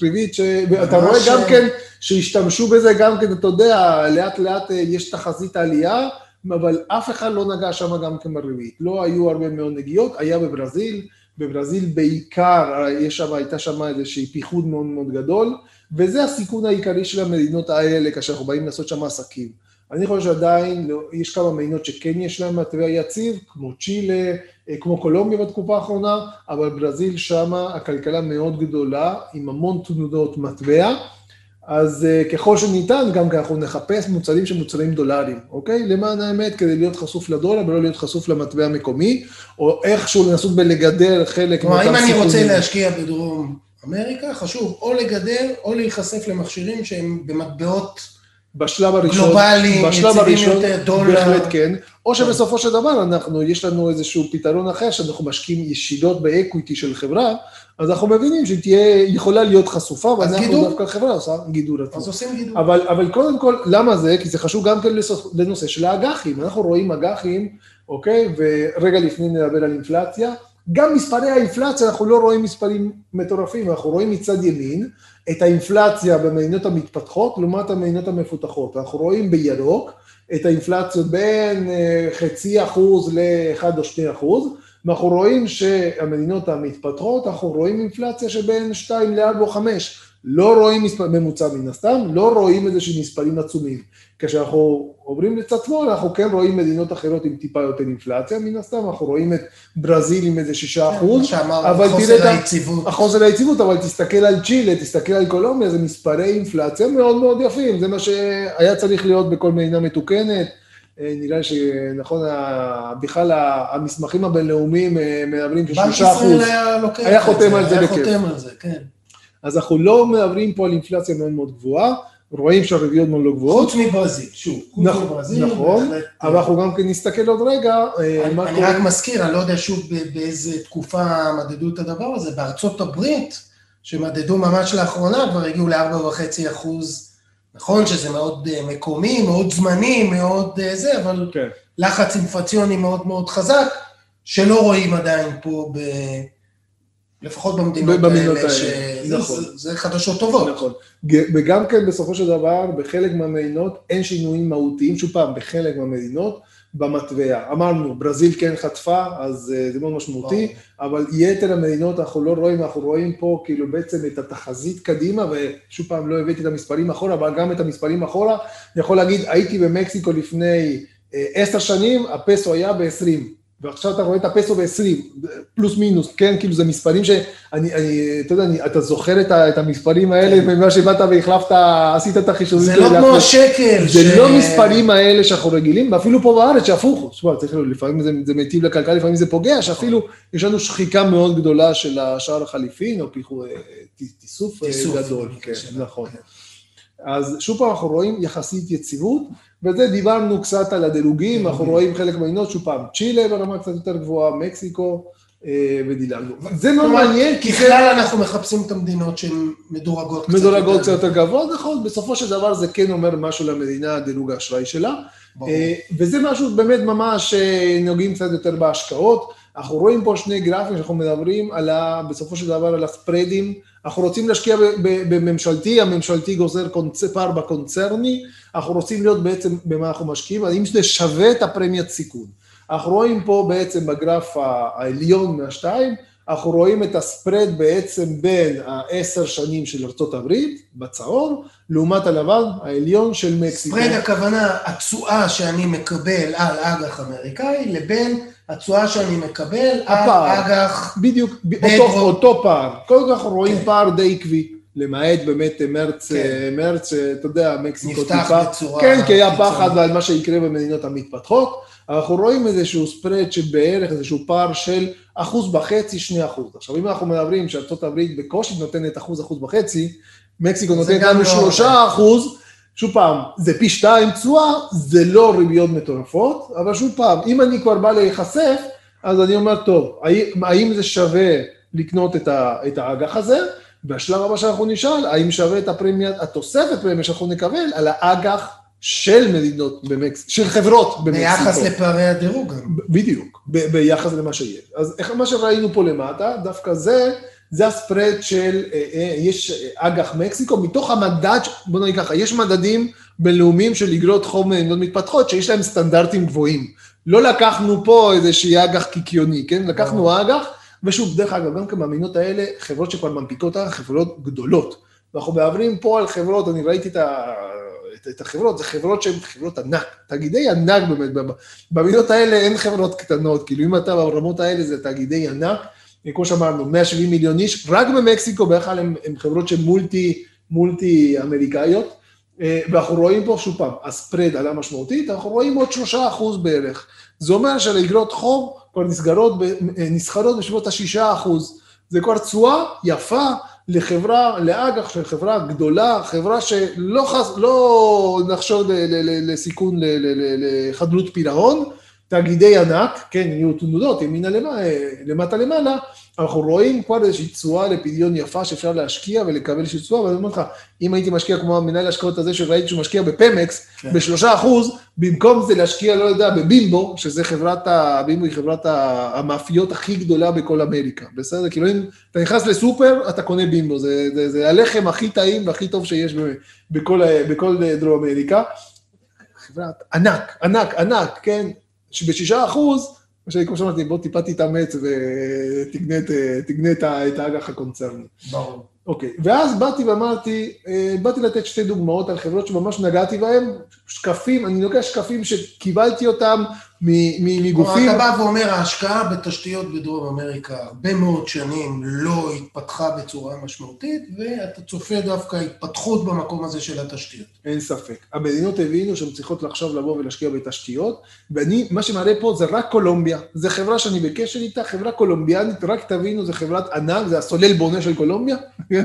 ריבית ממש, רואה גם אה, כן שהשתמשו בזה גם כן, אתה יודע, לאט לאט אה, יש תחזית עלייה, אבל אף אחד לא נגע שם גם כן בריבית. לא היו הרבה מאוד נגיעות, היה בברזיל, בברזיל בעיקר, אה, יש שם, הייתה שם איזושהי פיחוד מאוד מאוד גדול, וזה הסיכון העיקרי של המדינות האלה כאשר אנחנו באים לעשות שם עסקים. אני חושב שעדיין לא, יש כמה מדינות שכן יש להן מטבע יציב, כמו צ'ילה, כמו קולומביה בתקופה האחרונה, אבל ברזיל שמה הכלכלה מאוד גדולה, עם המון תנודות מטבע, אז uh, ככל שניתן, גם כי אנחנו נחפש מוצרים שמוצרים דולרים, אוקיי? למען האמת, כדי להיות חשוף לדולר ולא להיות חשוף למטבע המקומי, או איכשהו לנסות בלגדר חלק מאותם סיכונים. כלומר, אם אני רוצה להשקיע בדרום אמריקה, חשוב או לגדר או להיחשף למכשירים שהם במטבעות בשלב הראשון, גלובליים, בשלב הראשון, יותר, דולר. בהחלט כן, או שבסופו של דבר אנחנו, יש לנו איזשהו פתרון אחר, שאנחנו משקיעים ישידות באקוויטי של חברה, אז אנחנו מבינים שהיא תהיה, יכולה להיות חשופה, ואנחנו גידור. דווקא חברה עושה גידור עצמו. אז עושים גידור. אבל, אבל קודם כל, למה זה? כי זה חשוב גם כן לנושא של האג"חים. אנחנו רואים אג"חים, אוקיי? ורגע לפני נדבר על אינפלציה. גם מספרי האינפלציה, אנחנו לא רואים מספרים מטורפים, אנחנו רואים מצד ימין את האינפלציה במדינות המתפתחות לעומת המדינות המפותחות. אנחנו רואים בירוק את האינפלציות בין אה, חצי אחוז לאחד או שני אחוז, ואנחנו רואים שהמדינות המתפתחות, אנחנו רואים אינפלציה שבין 2 ל-4 או 5. לא רואים מספר, ממוצע מן הסתם, לא רואים איזה שהם מספרים עצומים. כשאנחנו עוברים לצד שמאל, אנחנו כן רואים מדינות אחרות עם טיפה יותר אינפלציה, מן הסתם, אנחנו רואים את ברזיל עם איזה שישה כן, אחוז, אבל חוסר היציבות. החוסר היציבות, אבל תסתכל על צ'ילה, תסתכל על קולומביה, זה מספרי אינפלציה מאוד מאוד יפים, זה מה שהיה צריך להיות בכל מדינה מתוקנת. אה, נראה לי שנכון, בכלל המסמכים הבינלאומיים אה, מדברים ששלושה אחוז. בנק ישראל היה לוקח היה חותם על זה בכיף. היה חותם על זה, כן. אז אנחנו לא מדברים פה על אינפלציה מאוד מאוד גבוהה, רואים שהריביות מאוד לא גבוהות. חוץ מברזיל, שוב, חוץ נכון, מברזיל. נכון, אבל אנחנו גם כן נסתכל עוד רגע. אה, אני, אני רק מזכיר, אני לא יודע שוב באיזה תקופה מדדו את הדבר הזה, בארצות הברית, שמדדו ממש לאחרונה, כבר הגיעו ל-4.5 אחוז. נכון שזה מאוד uh, מקומי, מאוד זמני, מאוד זה, אבל כן. לחץ אינפלציוני מאוד מאוד חזק, שלא רואים עדיין פה ב... לפחות במדינות, במדינות האלה, האלה. נכון. זה, זה חדשות טובות. נכון. וגם כן בסופו של דבר, בחלק מהמדינות אין שינויים מהותיים, שוב פעם, בחלק מהמדינות, במטבע. אמרנו, ברזיל כן חטפה, אז uh, זה מאוד משמעותי, אבל יתר המדינות אנחנו לא רואים, אנחנו רואים פה כאילו בעצם את התחזית קדימה, ושוב פעם לא הבאתי את המספרים אחורה, אבל גם את המספרים אחורה. אני יכול להגיד, הייתי במקסיקו לפני אה, עשר שנים, הפסו היה ב-20. ועכשיו אתה רואה את הפסו ב-20, פלוס מינוס, כן? כאילו זה מספרים שאני, אני, אתה יודע, אני, אתה זוכר את, ה, את המספרים האלה, כן. ממה שבאת והחלפת, עשית את החישובים. זה לא כמו שקל. זה ש... לא מספרים האלה שאנחנו רגילים, ואפילו פה בארץ, שהפוך, תשמע, צריך לפעמים זה, זה מיטיב לכלכלה, לפעמים זה פוגע, שאפילו יש לנו שחיקה מאוד גדולה של השער החליפין, או פיחו, אה, תיסוף אה, גדול, כן, נכון. כן. אז שוב פעם אנחנו רואים יחסית יציבות, וזה דיברנו קצת על הדירוגים, אנחנו רואים חלק מהמדינות, שוב פעם, צ'ילה ברמה קצת יותר גבוהה, מקסיקו, אה, ודילגנו. זה מאוד מעניין, כי ככלל אנחנו מחפשים את המדינות שהן מדורגות קצת יותר. מדורגות קצת יותר גבוה, נכון, בסופו של דבר זה כן אומר משהו למדינה, דירוג האשראי שלה. אה, וזה משהו באמת ממש אה, נוגעים קצת יותר בהשקעות. אנחנו רואים פה שני גרפים שאנחנו מדברים על ה, בסופו של דבר על הספרדים. אנחנו רוצים להשקיע בממשלתי, הממשלתי גוזר פער בקונצרני, אנחנו רוצים להיות בעצם במה אנחנו משקיעים, האם זה שווה את הפרמיית סיכון. אנחנו רואים פה בעצם בגרף העליון מהשתיים, אנחנו רואים את הספרד בעצם בין העשר שנים של ארה"ב, בצהוב, לעומת הלבן העליון של מקסיקו. ספרד הכוונה התשואה שאני מקבל על אג"ח אמריקאי, לבין התשואה שאני מקבל על אג"ח... בדיוק, אותו, אותו פער. קודם כל אנחנו רואים כן. פער די עקבי. למעט באמת מרץ, כן. מרץ, אתה יודע, מקסיקו טיפה. נפתח בצורה... כן, כי היה פחד על מה שיקרה במדינות המתפתחות. אנחנו רואים איזשהו ספרד שבערך איזשהו פער של אחוז וחצי, שני אחוז. עכשיו, אם אנחנו מדברים שארצות הברית בקושי נותנת אחוז, אחוז וחצי, מקסיקו נותנת לנו לא שלושה אחוז, שוב פעם, זה פי שתיים תשואה, זה לא ריביות מטורפות, אבל שוב פעם, אם אני כבר בא להיחשף, אז אני אומר, טוב, האם זה שווה לקנות את האג"ח הזה? והשלב הבא שאנחנו נשאל, האם שווה את הפרמיה, התוספת פרמיה שאנחנו נקבל על האג"ח של מדינות במקסיקו, של חברות במקסיקו. ביחס לפערי הדירוג. בדיוק, ב- ביחס למה שיש. אז איך מה שראינו פה למטה, דווקא זה, זה הספרד של, אה, אה, יש אג"ח מקסיקו, מתוך המדד, בוא נגיד ככה, יש מדדים בינלאומיים של אגרות חוב מדינות מתפתחות, שיש להם סטנדרטים גבוהים. לא לקחנו פה איזושהי אג"ח קיקיוני, כן? לקחנו אג"ח, ושוב, דרך אגב, גם במדינות האלה, חברות שכבר מנפיקות אג"ח, חברות גדולות. ואנחנו מעברים פה על חברות, אני ראיתי את ה... את, את החברות, זה חברות שהן חברות ענק, תאגידי ענק באמת, במדינות האלה אין חברות קטנות, כאילו אם אתה ברמות האלה זה תאגידי ענק, כמו שאמרנו, 170 מיליון איש, רק במקסיקו בכלל הם, הם חברות שהן מולטי, אמריקאיות, אה, ואנחנו רואים פה, שוב פעם, הספרד עלה משמעותית, אנחנו רואים עוד שלושה אחוז בערך. זה אומר שלאגרות חוב כבר נסגרות, אה, נסחרות בסביבות השישה אחוז. זה כבר תשואה יפה לחברה, לאג"ח של חברה גדולה, חברה שלא חס, לא נחשוב לסיכון לחדלות פירעון, תאגידי ענק, כן, יהיו תנודות ימינה למטה, למטה למעלה, אנחנו רואים כבר איזושהי תשואה לפדיון יפה שאפשר להשקיע ולקבל איזושהי תשואה, ואני אומר לך, אם הייתי משקיע כמו המנהל ההשקעות הזה שראיתי שהוא משקיע בפמקס, כן. בשלושה אחוז, במקום זה להשקיע, לא יודע, בבימבו, שזה חברת, הבימבו היא חברת המאפיות הכי גדולה בכל אמריקה, בסדר? כאילו אם אתה נכנס לסופר, אתה קונה בימבו, זה, זה, זה הלחם הכי טעים והכי טוב שיש בכל, בכל דרום אמריקה. חברת ענק, ענק, ענק, כן? שבשישה אחוז, כמו שאמרתי, בוא טיפה תתאמץ ותקנה את האג"ח הקונצרני. ברור. אוקיי, ואז באתי ואמרתי, אה, באתי לתת שתי דוגמאות על חברות שממש נגעתי בהן, שקפים, אני לוקח שקפים שקיבלתי אותם מגופים... אתה בא ואומר, ההשקעה בתשתיות בדרום אמריקה הרבה מאוד שנים לא התפתחה בצורה משמעותית, ואתה צופה דווקא התפתחות במקום הזה של התשתיות. אין ספק. המדינות הבינו שהן צריכות עכשיו לבוא ולהשקיע בתשתיות, ואני, מה שמראה פה זה רק קולומביה. זו חברה שאני בקשר איתה, חברה קולומביאנית, רק תבינו, זו חברת ענק, זה הסולל בונה של קולומביה, [laughs]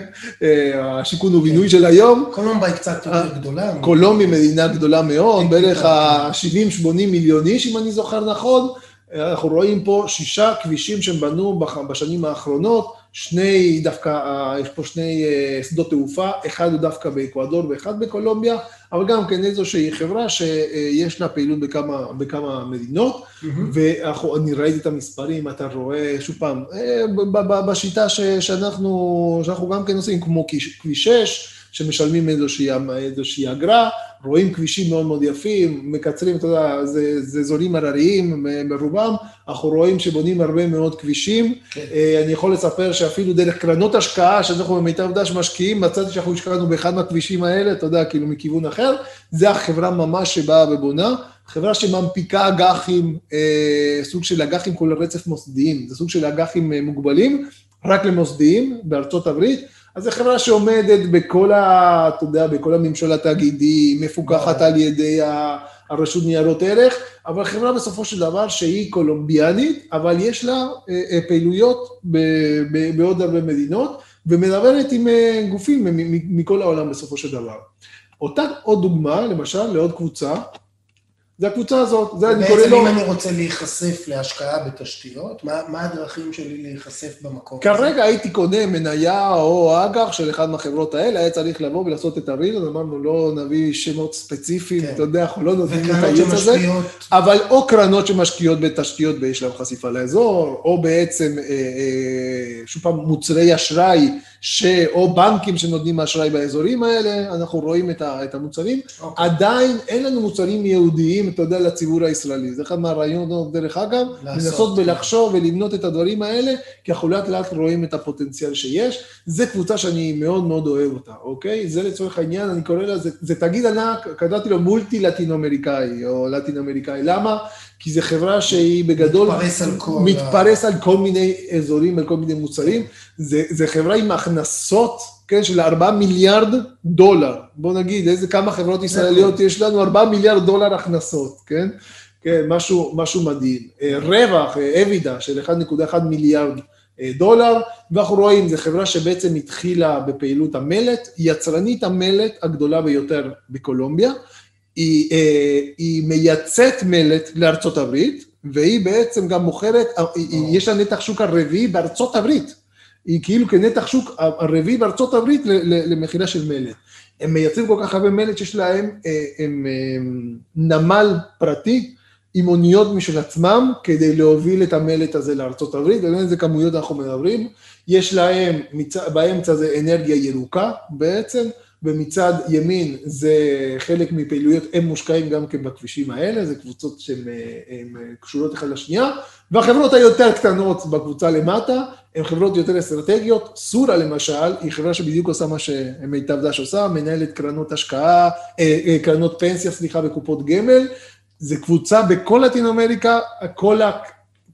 אה, השיכון ובינוי של היום. קולומבה היא קצת יותר גדולה. קולומביה מדינה גדולה מאוד, בערך ה-70-80 מיליון איש, אם אני זוכר נכון. אנחנו רואים פה שישה כבישים שהם בנו בשנים האחרונות, שני, דווקא, אה, יש פה שני אה, שדות תעופה, אחד הוא דווקא באקוודור ואחד בקולומביה, אבל גם כן איזושהי חברה שיש לה פעילות בכמה, בכמה מדינות, mm-hmm. ואני ראיתי את המספרים, אתה רואה, שוב פעם, אה, בשיטה שאנחנו, שאנחנו גם כן עושים, כמו כביש 6, שמשלמים איזושהי, איזושהי אגרה, רואים כבישים מאוד מאוד יפים, מקצרים, אתה יודע, זה, זה אזורים הרריים ברובם, אנחנו רואים שבונים הרבה מאוד כבישים. כן. אה, אני יכול לספר שאפילו דרך קרנות השקעה, שאנחנו במיטב דש משקיעים, מצאתי שאנחנו השקענו באחד מהכבישים האלה, אתה יודע, כאילו מכיוון אחר, זה החברה ממש שבאה ובונה. חברה שמנפיקה אג"חים, אה, סוג של אג"חים כל רצף מוסדיים, זה סוג של אג"חים אה, מוגבלים, רק למוסדיים בארצות הברית. אז זו חברה שעומדת בכל ה... אתה יודע, בכל הממשל התאגידי, מפוקחת על ידי הרשות ניירות ערך, אבל חברה בסופו של דבר שהיא קולומביאנית, אבל יש לה אה, אה, פעילויות בעוד הרבה מדינות, ומדברת עם אה, גופים מכל העולם בסופו של דבר. אותה עוד דוגמה, למשל, לעוד קבוצה, זה הקבוצה הזאת, זה אני קורא לו... בעצם אם אני רוצה להיחשף להשקעה בתשתיות, מה, מה הדרכים שלי להיחשף במקום הזה? כרגע הייתי קונה מניה או אג"ח של אחד מהחברות האלה, היה צריך לבוא ולעשות את הריל, אז אמרנו לא נביא שמות ספציפיים, כן. אתה יודע, אנחנו לא נותנים את הייעוץ הזה, אבל או קרנות שמשקיעות בתשתיות ויש להן חשיפה לאזור, או בעצם, אה, אה, שוב פעם, מוצרי אשראי, ש... או בנקים שנותנים אשראי באזורים האלה, אנחנו רואים את, ה, את המוצרים. אוקיי. עדיין אין לנו מוצרים ייעודיים, אתה יודע, לציבור הישראלי. זה אחד מהרעיונות, דרך אגב, לנסות ולחשוב ולבנות את הדברים האלה, כי אנחנו לאט לאט רואים את הפוטנציאל שיש. זו קבוצה שאני מאוד מאוד אוהב אותה, אוקיי? זה לצורך העניין, אני קורא לזה, זה תאגיד ענק, קראתי לו מולטי לטין-אמריקאי, או לטין-אמריקאי. למה? כי זו חברה שהיא בגדול... מתפרס על כל... מתפרס על כל מיני אזורים, על כל מיני מוצרים. זו חברה עם הכנסות, כן, של 4 מיליארד דולר. בוא נגיד, איזה כמה חברות ישראליות יש לנו? 4 מיליארד דולר הכנסות, כן? כן, משהו, משהו מדהים. אה, רווח, אבידה, אה, של 1.1 מיליארד אה, דולר, ואנחנו רואים, זו חברה שבעצם התחילה בפעילות המלט, יצרנית המלט הגדולה ביותר בקולומביה. היא, היא מייצאת מלט לארצות הברית, והיא בעצם גם מוכרת, יש לה נתח שוק הרביעי בארצות הברית. היא כאילו כנתח שוק הרביעי בארצות הברית למכירה של מלט. הם מייצרים כל כך הרבה מלט שיש להם אה, הם, הם, נמל פרטי עם אוניות משל עצמם כדי להוביל את המלט הזה לארצות הברית, ולא איזה כמויות אנחנו מדברים. יש להם, באמצע זה אנרגיה ירוקה בעצם, ומצד ימין זה חלק מפעילויות, הם מושקעים גם כן בכבישים האלה, זה קבוצות שהן קשורות אחת לשנייה, והחברות היותר קטנות בקבוצה למטה, הן חברות יותר אסטרטגיות. סורה למשל, היא חברה שבדיוק עושה מה שמיטב דש עושה, מנהלת קרנות השקעה, אה, אה, קרנות פנסיה, סליחה, וקופות גמל. זה קבוצה בכל לטין אמריקה, כל ה...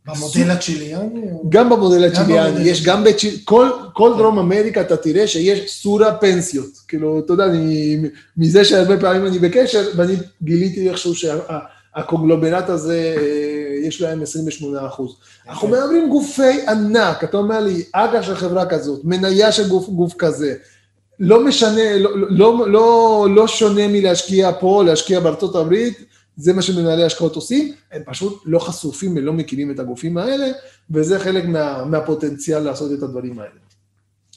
במודל הצ'יליאני? גם במודל הצ'יליאני, יש גם בצ'יל... כל, כל דרום אמריקה אתה תראה שיש סורה פנסיות. כאילו, אתה יודע, אני, מזה שהרבה פעמים אני בקשר, ואני גיליתי איכשהו שהקונגלומרט הזה, אה, יש להם 28 אחוז. אנחנו מדברים גופי ענק, אתה אומר לי, אג"ח של חברה כזאת, מניה של גוף, גוף כזה. לא משנה, לא, לא, לא, לא שונה מלהשקיע פה, להשקיע בארצות הברית, זה מה שמנהלי השקעות עושים, הם פשוט לא חשופים ולא מכירים את הגופים האלה, וזה חלק מה, מהפוטנציאל לעשות את הדברים האלה.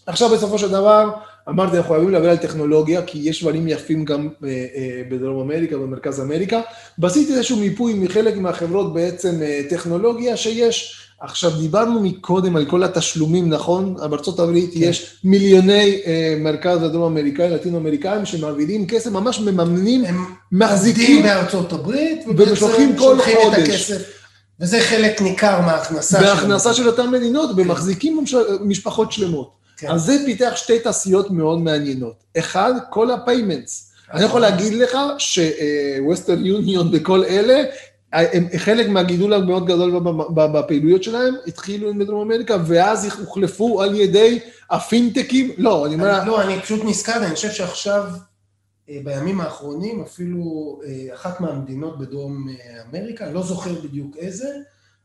עכשיו בסופו של דבר, אמרתי, אנחנו חייבים לדבר על טכנולוגיה, כי יש דברים יפים גם אה, אה, בדרום אמריקה, במרכז אמריקה, ועשיתי איזשהו מיפוי מחלק מהחברות בעצם אה, טכנולוגיה שיש, עכשיו, דיברנו מקודם על כל התשלומים, נכון? בארצות הברית כן. יש מיליוני אה, מרכז ודרום אמריקאים, לטינו אמריקאים, שמעבירים כסף, ממש מממנים, הם מחזיקים בארצות הברית, ושולחים כל חודש. וזה חלק ניכר מההכנסה שלהם. מההכנסה של אותן מדינות, כן. ומחזיקים משפחות שלמות. כן. אז זה פיתח שתי תעשיות מאוד מעניינות. אחד, כל ה payments. אני יכול להגיד לך שווסטern יוניון וכל אלה, הם, חלק מהגידול המאוד גדול בפעילויות שלהם התחילו עם דרום אמריקה, ואז הוחלפו על ידי הפינטקים, לא, אני אומר... לא, אני פשוט נזכר, אני חושב שעכשיו, אה, בימים האחרונים, אפילו אה, אחת מהמדינות בדרום אה, אמריקה, אני לא זוכר בדיוק איזה,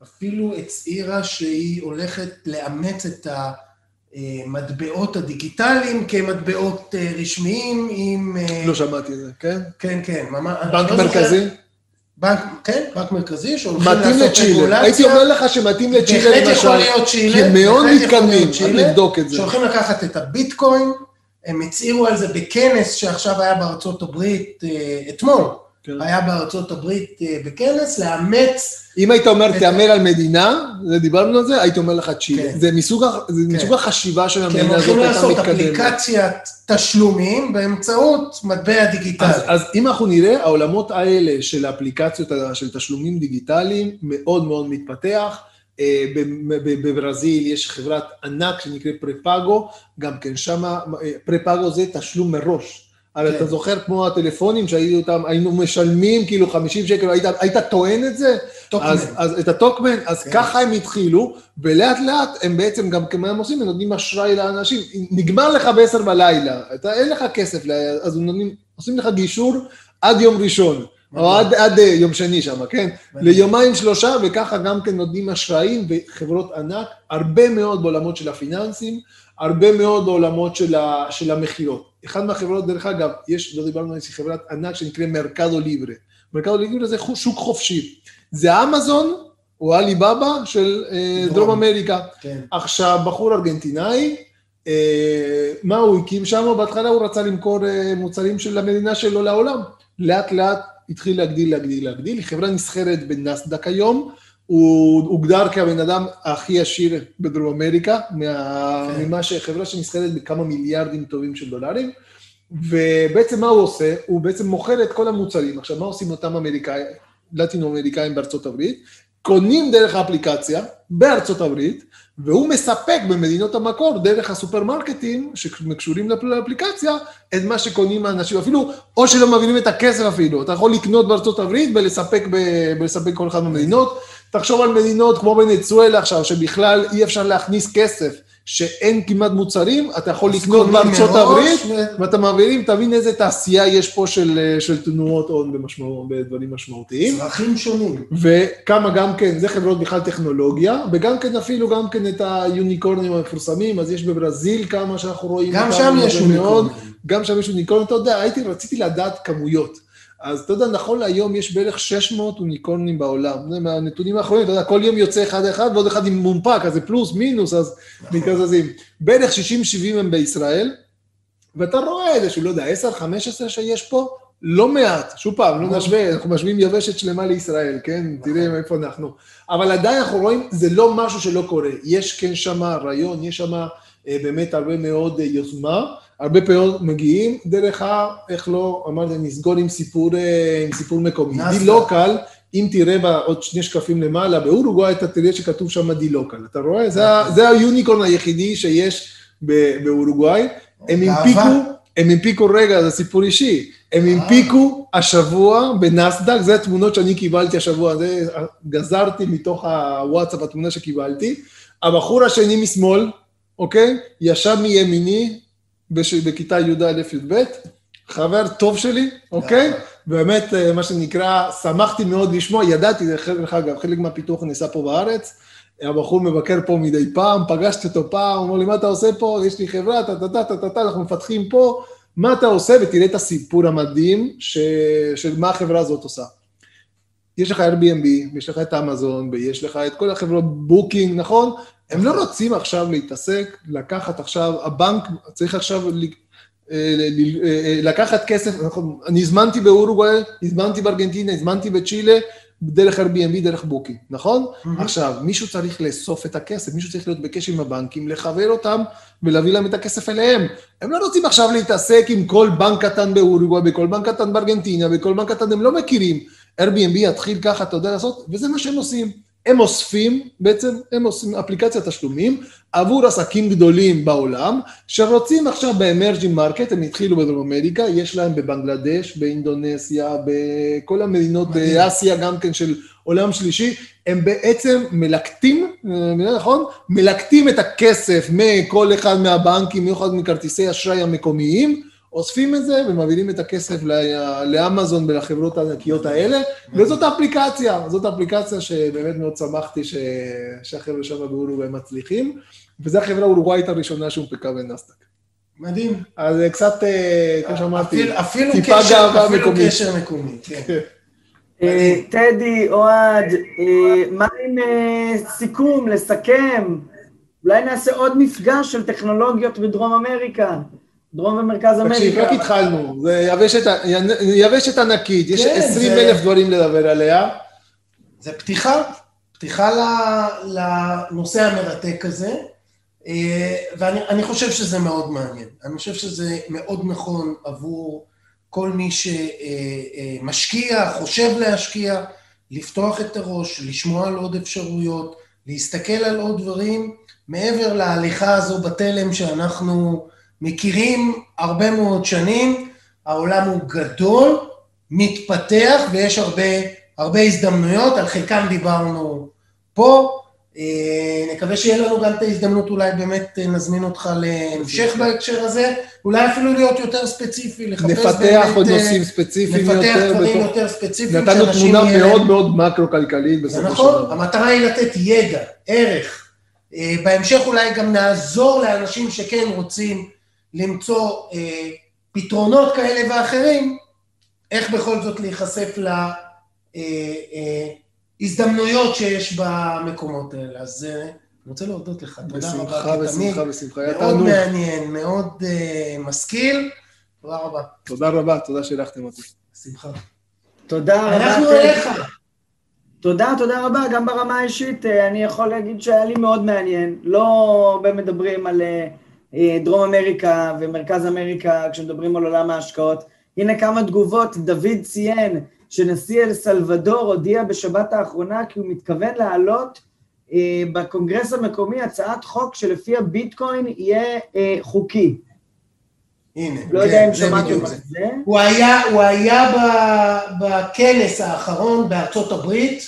אפילו הצהירה שהיא הולכת לאמץ את המטבעות הדיגיטליים כמטבעות רשמיים עם... לא שמעתי את זה, כן? כן, כן, ממש... בנק לא מרכזי? זוכר... בנק, כן, בנק מרכזי שהולכים לעשות רגולציה. הייתי אומר לך שמתאים לצ'ילה למשל. בהחלט יכול להיות צ'ילה. כי הם מאוד מתקדמים, אני אבדוק את זה. שהולכים לקחת את הביטקוין, הם הצהירו על זה בכנס שעכשיו היה בארצות הברית אה, אתמול. כן. היה בארצות הברית אה, בכנס, לאמץ... אם היית אומר, תהמר על מדינה, דיברנו על זה, הייתי אומר לך צ'ילה. כן. זה מסוג, זה כן. מסוג החשיבה של המדינה הזאת, הייתה מתקדמת. כי הם הולכים לעשות אפליקציית תשלומים באמצעות מטבע דיגיטלי. אז, אז אם אנחנו נראה, העולמות האלה של אפליקציות של תשלומים דיגיטליים מאוד מאוד מתפתח. אה, בברזיל יש חברת ענק שנקראת פרפאגו, גם כן שמה, אה, פרפאגו זה תשלום מראש. אבל כן. אתה זוכר כמו הטלפונים שהיינו משלמים כאילו 50 שקל, היית, היית טוען את זה? טוקמן. אז, אז את הטוקמן, אז כן. ככה הם התחילו, ולאט לאט הם בעצם גם כמה הם עושים, הם נותנים אשראי לאנשים. נגמר לך בעשר בלילה, אתה, אין לך כסף, אז נותנים, עושים לך גישור עד יום ראשון. או עד, עד אה, יום שני שם, כן? ליומיים שלושה, וככה גם כן נותנים אשראים וחברות ענק, הרבה מאוד בעולמות של הפיננסים, הרבה מאוד בעולמות של, של המכירות. אחד מהחברות, דרך אגב, יש, לא דיברנו על איזושהי חברת ענק שנקרא מרקדו ליברה. מרקדו ליברה זה שוק חופשי. זה אמזון או עליבאבא של אה, דרום אמריקה. כן. עכשיו, בחור ארגנטינאי, אה, מה הוא הקים שם? בהתחלה הוא רצה למכור אה, מוצרים של המדינה שלו לעולם. לאט לאט התחיל להגדיל, להגדיל, להגדיל. היא חברה נסחרת בנסדק היום. הוא הוגדר כבן אדם הכי עשיר בדרום אמריקה, מה, כן. ממה שחברה שנסחרת בכמה מיליארדים טובים של דולרים, ובעצם מה הוא עושה? הוא בעצם מוכר את כל המוצרים. עכשיו, מה עושים אותם אמריקאים, לטינו-אמריקאים בארצות הברית? קונים דרך האפליקציה בארצות הברית, והוא מספק במדינות המקור, דרך הסופרמרקטים שקשורים לאפליקציה, את מה שקונים האנשים, אפילו, או שלא מעבירים את הכסף אפילו, אתה יכול לקנות בארצות הברית ולספק, ב, ולספק כל אחד מהמדינות. תחשוב על מדינות כמו ונצואלה עכשיו, שבכלל אי אפשר להכניס כסף. שאין כמעט מוצרים, אתה יכול לקנות בארצות הברית, ו... ואתה מעבירים, תבין איזה תעשייה יש פה של, של תנועות הון במשמע, בדברים משמעותיים. צרכים שונים. וכמה גם כן, זה חברות בכלל טכנולוגיה, וגם כן אפילו גם כן את היוניקורנים המפורסמים, אז יש בברזיל כמה שאנחנו רואים. גם שם יש יוניקורנים. גם שם יש יוניקורנים, אתה יודע, הייתי, רציתי לדעת כמויות. אז אתה יודע, נכון להיום יש בערך 600 אוניקורנים בעולם. זה מהנתונים האחרונים, אתה יודע, כל יום יוצא אחד אחד ועוד אחד עם מונפק, אז זה פלוס, מינוס, אז. מתקזזים. בערך 60-70 הם בישראל, ואתה רואה איזה שהוא, לא יודע, 10-15 שיש פה, לא מעט. שוב פעם, לא. נשווה, אנחנו משווים יבשת שלמה לישראל, כן? תראה איפה אנחנו. אבל עדיין אנחנו רואים, זה לא משהו שלא קורה. יש כן שם רעיון, יש שם אה, באמת הרבה מאוד אה, יוזמה. הרבה פעמים מגיעים דרך ה... איך לא, אמרתי, נסגור עם סיפור, אה, עם סיפור מקומי. נאסד"ק. די לוקל, אם תראה בעוד שני שקפים למעלה, באורוגוואי אתה תראה שכתוב שם די לוקל. אתה רואה? זה, זה היוניקורן היחידי שיש באורוגוואי. הם. הנפיקו, הם הנפיקו, רגע, זה סיפור אישי. הם הנפיקו השבוע בנסדק, זה התמונות שאני קיבלתי השבוע, זה גזרתי מתוך הוואטסאפ התמונה שקיבלתי. הבחור השני משמאל, אוקיי? ישב מימיני. בכיתה י"א-י"ב, חבר טוב שלי, אוקיי? באמת, אה, מה שנקרא, שמחתי מאוד לשמוע, ידעתי, דרך אגב, חלק מהפיתוח נעשה פה בארץ. הבחור מבקר פה מדי פעם, פגשתי אותו פעם, הוא אומר לי, מה אתה עושה פה? יש לי חברה, טה-טה-טה-טה, אנחנו מפתחים פה, מה אתה עושה? ותראה את הסיפור המדהים ש... של מה החברה הזאת עושה. יש לך Airbnb, יש לך את אמזון, ויש לך את כל החברות בוקינג, נכון? הם לא רוצים עכשיו להתעסק, לקחת עכשיו, הבנק צריך עכשיו ל- אה, ל- אה, לקחת כסף, נכון, אני הזמנתי באורוגוואי, הזמנתי בארגנטינה, הזמנתי בצ'ילה, דרך Airbnb, דרך בוקינג, נכון? עכשיו, מישהו צריך לאסוף את הכסף, מישהו צריך להיות בקשר עם הבנקים, לחבר אותם ולהביא להם את הכסף אליהם. הם לא רוצים עכשיו להתעסק עם כל בנק קטן באורוגוואי, בכל בנק קטן בארגנטינה, בכל בנק קטן הם לא מכירים. Airbnb יתחיל ככה, אתה יודע לעשות, וזה מה שהם עושים. הם אוספים, בעצם, הם עושים אפליקציית תשלומים עבור עסקים גדולים בעולם, שרוצים עכשיו ב emerging market, הם התחילו בדרום אמריקה, יש להם בבנגלדש, באינדונסיה, בכל המדינות, מדהים. באסיה גם כן של עולם שלישי, הם בעצם מלקטים, אה, נכון? מלקטים את הכסף מכל אחד מהבנקים, מכל אחד מכרטיסי אשראי המקומיים, אוספים את זה ומעבירים את הכסף לאמזון ולחברות הענקיות האלה, וזאת האפליקציה, זאת האפליקציה שבאמת מאוד שמחתי ש... שהחבר'ה שם באורוגוואי מצליחים, וזו החברה האורוגוואית הראשונה שהונפקה בנסדק. מדהים. אז זה קצת, אה, כמו שאמרתי, אפילו- קשר- גאווה אפילו מקומית. קשר מקומי, כן. אה, טדי, אוהד, אה, מה עם אה, סיכום, לסכם? אולי נעשה עוד מפגש של טכנולוגיות בדרום אמריקה, דרום ומרכז תקשיב, רק אמריקה. התחלנו, זה יבשת, יבשת ענקית, יש כן, 20 זה- אלף דברים לדבר עליה. זה פתיחה, פתיחה לנושא המרתק הזה, אה, ואני אני חושב שזה מאוד מעניין. אני חושב שזה מאוד נכון עבור כל מי שמשקיע, חושב להשקיע, לפתוח את הראש, לשמוע על עוד אפשרויות, להסתכל על עוד דברים, מעבר להליכה הזו בתלם שאנחנו מכירים הרבה מאוד שנים, העולם הוא גדול, מתפתח ויש הרבה, הרבה הזדמנויות, על חלקם דיברנו פה. אה, נקווה שיהיה לנו גם את ההזדמנות, אולי באמת אה, נזמין אותך להמשך בהקשר הזה, אולי אפילו להיות יותר ספציפי, לחפש נפתח באמת, עוד אה, נושאים ספציפיים נפתח יותר. דברים בתוך- יותר ספציפיים, נתנו תמונה יהיה מאוד מאוד מקרו-כלכלית בסופו של נכון, דבר. המטרה היא לתת ידע, ערך. אה, בהמשך אולי גם נעזור לאנשים שכן רוצים למצוא אה, פתרונות כאלה ואחרים, איך בכל זאת להיחשף להזדמנויות שיש במקומות האלה. אז אה, אני רוצה להודות לך, תודה רבה. בשמחה, בשמחה, בשמחה. היה מאוד תענוג. מעניין, מאוד אה, משכיל. תודה רבה. תודה רבה, תודה שאירחתם אותי. בשמחה. תודה רבה. אנחנו. אליך. תודה, תודה רבה. גם ברמה האישית, אה, אני יכול להגיד שהיה לי מאוד מעניין. לא הרבה מדברים על אה, אה, דרום אמריקה ומרכז אמריקה כשמדברים על עולם ההשקעות. הנה כמה תגובות. דוד ציין שנשיא אל סלבדור הודיע בשבת האחרונה כי הוא מתכוון להעלות אה, בקונגרס המקומי הצעת חוק שלפיה ביטקוין יהיה אה, חוקי. הנה, לא כן, יודע אם זה שמעתם על זה. זה. הוא היה, הוא היה בכנס האחרון בארצות הברית,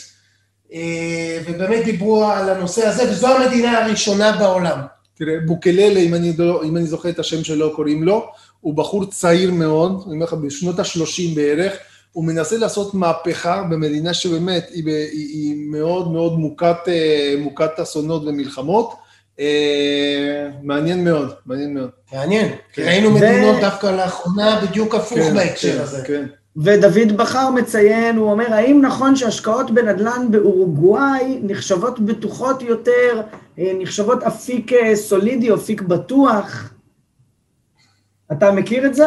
אה, ובאמת דיברו על הנושא הזה, וזו המדינה הראשונה בעולם. תראה, בוקללה, אם אני, לא, אם אני זוכר את השם שלו, קוראים לו, הוא בחור צעיר מאוד, אני אומר לך, בשנות ה-30 בערך, הוא מנסה לעשות מהפכה במדינה שבאמת היא, היא, היא מאוד מאוד מוכת, אה, מוכת אסונות ומלחמות. אה, מעניין מאוד, מעניין מאוד. מעניין, כי כן. ראינו ו- מדינות דווקא לאחרונה בדיוק הפוך בהקשר כן, הזה. כן. ודוד בכר מציין, הוא אומר, האם נכון שהשקעות בנדל"ן באורוגוואי נחשבות בטוחות יותר, נחשבות אפיק אה, סולידי, אפיק בטוח? אתה מכיר את זה?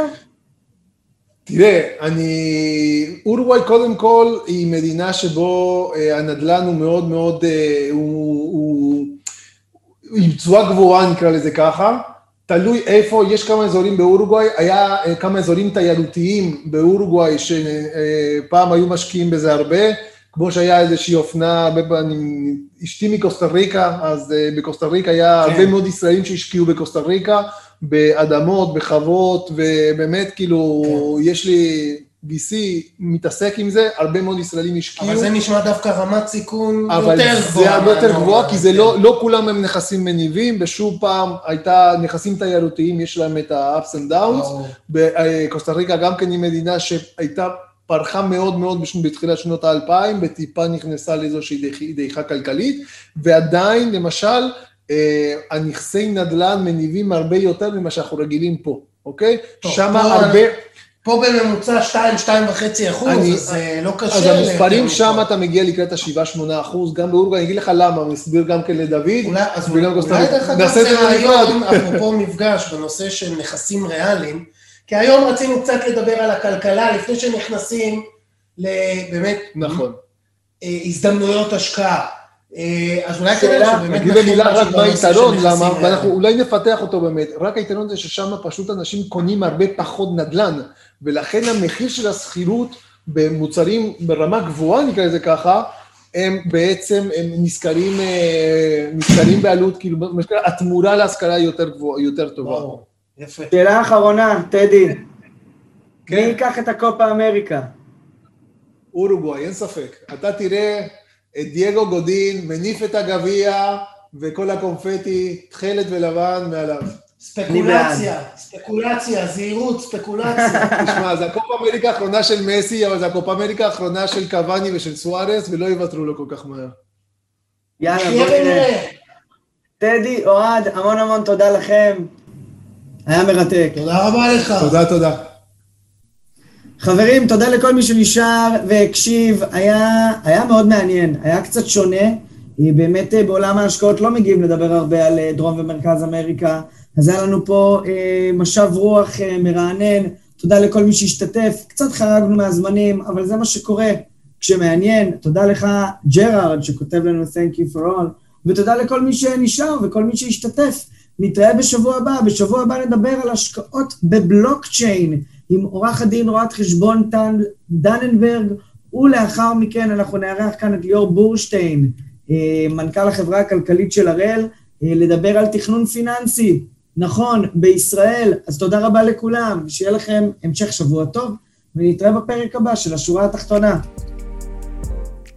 תראה, אני... אורוגוואי קודם כל היא מדינה שבו אה, הנדל"ן הוא מאוד מאוד, אה, הוא, הוא עם תשואה גבוהה נקרא לזה ככה, תלוי איפה, יש כמה אזורים באורוגוואי, היה אה, כמה אזורים תיירותיים באורוגוואי שפעם היו משקיעים בזה הרבה, כמו שהיה איזושהי אופנה, הרבה פעמים, אשתי מקוסטה ריקה, אז אה, בקוסטה ריקה היה כן. הרבה מאוד ישראלים שהשקיעו בקוסטה ריקה, באדמות, בחוות, ובאמת כאילו, יש לי VC מתעסק עם זה, הרבה מאוד ישראלים השקיעו. אבל זה נשמע דווקא רמת סיכון אבל יותר גבוהה. זה הרבה יותר. גבוהה, כי זה כן. לא, לא כולם הם נכסים מניבים, ושוב פעם, הייתה נכסים תיירותיים, יש להם את ה-ups and downs. ברור. בקוסטה ריקה גם כן היא מדינה שהייתה, פרחה מאוד מאוד בתחילת שנות האלפיים, וטיפה נכנסה לאיזושהי דעי- דעיכה כלכלית, ועדיין, למשל, אה, הנכסי נדל"ן מניבים הרבה יותר ממה שאנחנו רגילים פה, אוקיי? שם הרבה... פה בממוצע 2-2.5 אחוז, אני- אז זה לא קשה. אז המספרים. שם אתה מגיע לקראת ה-7-8 אחוז, גם באורגה, אני אגיד לך למה, אני אסביר גם כן לדוד, אולי, אז אולי קוסטה דרך. אגב זה רעיון, בנפרד. אפרופו מפגש בנושא של נכסים ריאליים, כי היום רצינו קצת לדבר על הכלכלה, לפני שנכנסים לבאמת נכון. אה, הזדמנויות השקעה. אה, אז אולי כדאי שבאמת נגיד במילה רק מה היתרון, למה. ואנחנו אולי נפתח אותו באמת, רק היתרון זה ששם פשוט אנשים קונים הרבה פחות נדל"ן, ולכן המחיר של השכירות במוצרים ברמה גבוהה, נקרא לזה ככה, הם בעצם, הם נזכרים, אה, נזכרים בעלות, כאילו, התמורה להשכרה היא יותר גבוהה, יותר טובה. ברור, יפה. שאלה אחרונה, טדי. כן. מי ייקח את הקופה אמריקה? אורוגוואי, אין ספק. אתה תראה את דייגו גודין מניף את הגביע וכל הקונפטי תכלת ולבן מעליו. ספקולציה, ספקולציה, זהירות, ספקולציה. [laughs] תשמע, זה הקופה אמריקה האחרונה של מסי, אבל זה הקופה אמריקה האחרונה של קוואני ושל סוארס, ולא יוותרו לו כל כך מהר. יאללה, נחיה בוא נראה. טדי, אוהד, המון המון תודה לכם. היה מרתק. תודה רבה לך. תודה, תודה. חברים, תודה לכל מי שנשאר והקשיב, היה, היה מאוד מעניין, היה קצת שונה. אה, באמת אה, בעולם ההשקעות לא מגיעים לדבר הרבה על אה, דרום ומרכז אמריקה, אז היה לנו פה אה, משב רוח אה, מרענן, תודה לכל מי שהשתתף, קצת חרגנו מהזמנים, אבל זה מה שקורה כשמעניין. תודה לך, ג'רארד, שכותב לנו Thank you for all, ותודה לכל מי שנשאר וכל מי שהשתתף. נתראה בשבוע הבא, בשבוע הבא נדבר על השקעות בבלוקצ'יין עם עורך הדין רואת חשבון טל דננברג, ולאחר מכן אנחנו נארח כאן את ליאור בורשטיין, אה, מנכ"ל החברה הכלכלית של הראל, אה, לדבר על תכנון פיננסי. נכון, בישראל. אז תודה רבה לכולם, שיהיה לכם המשך שבוע טוב, ונתראה בפרק הבא של השורה התחתונה.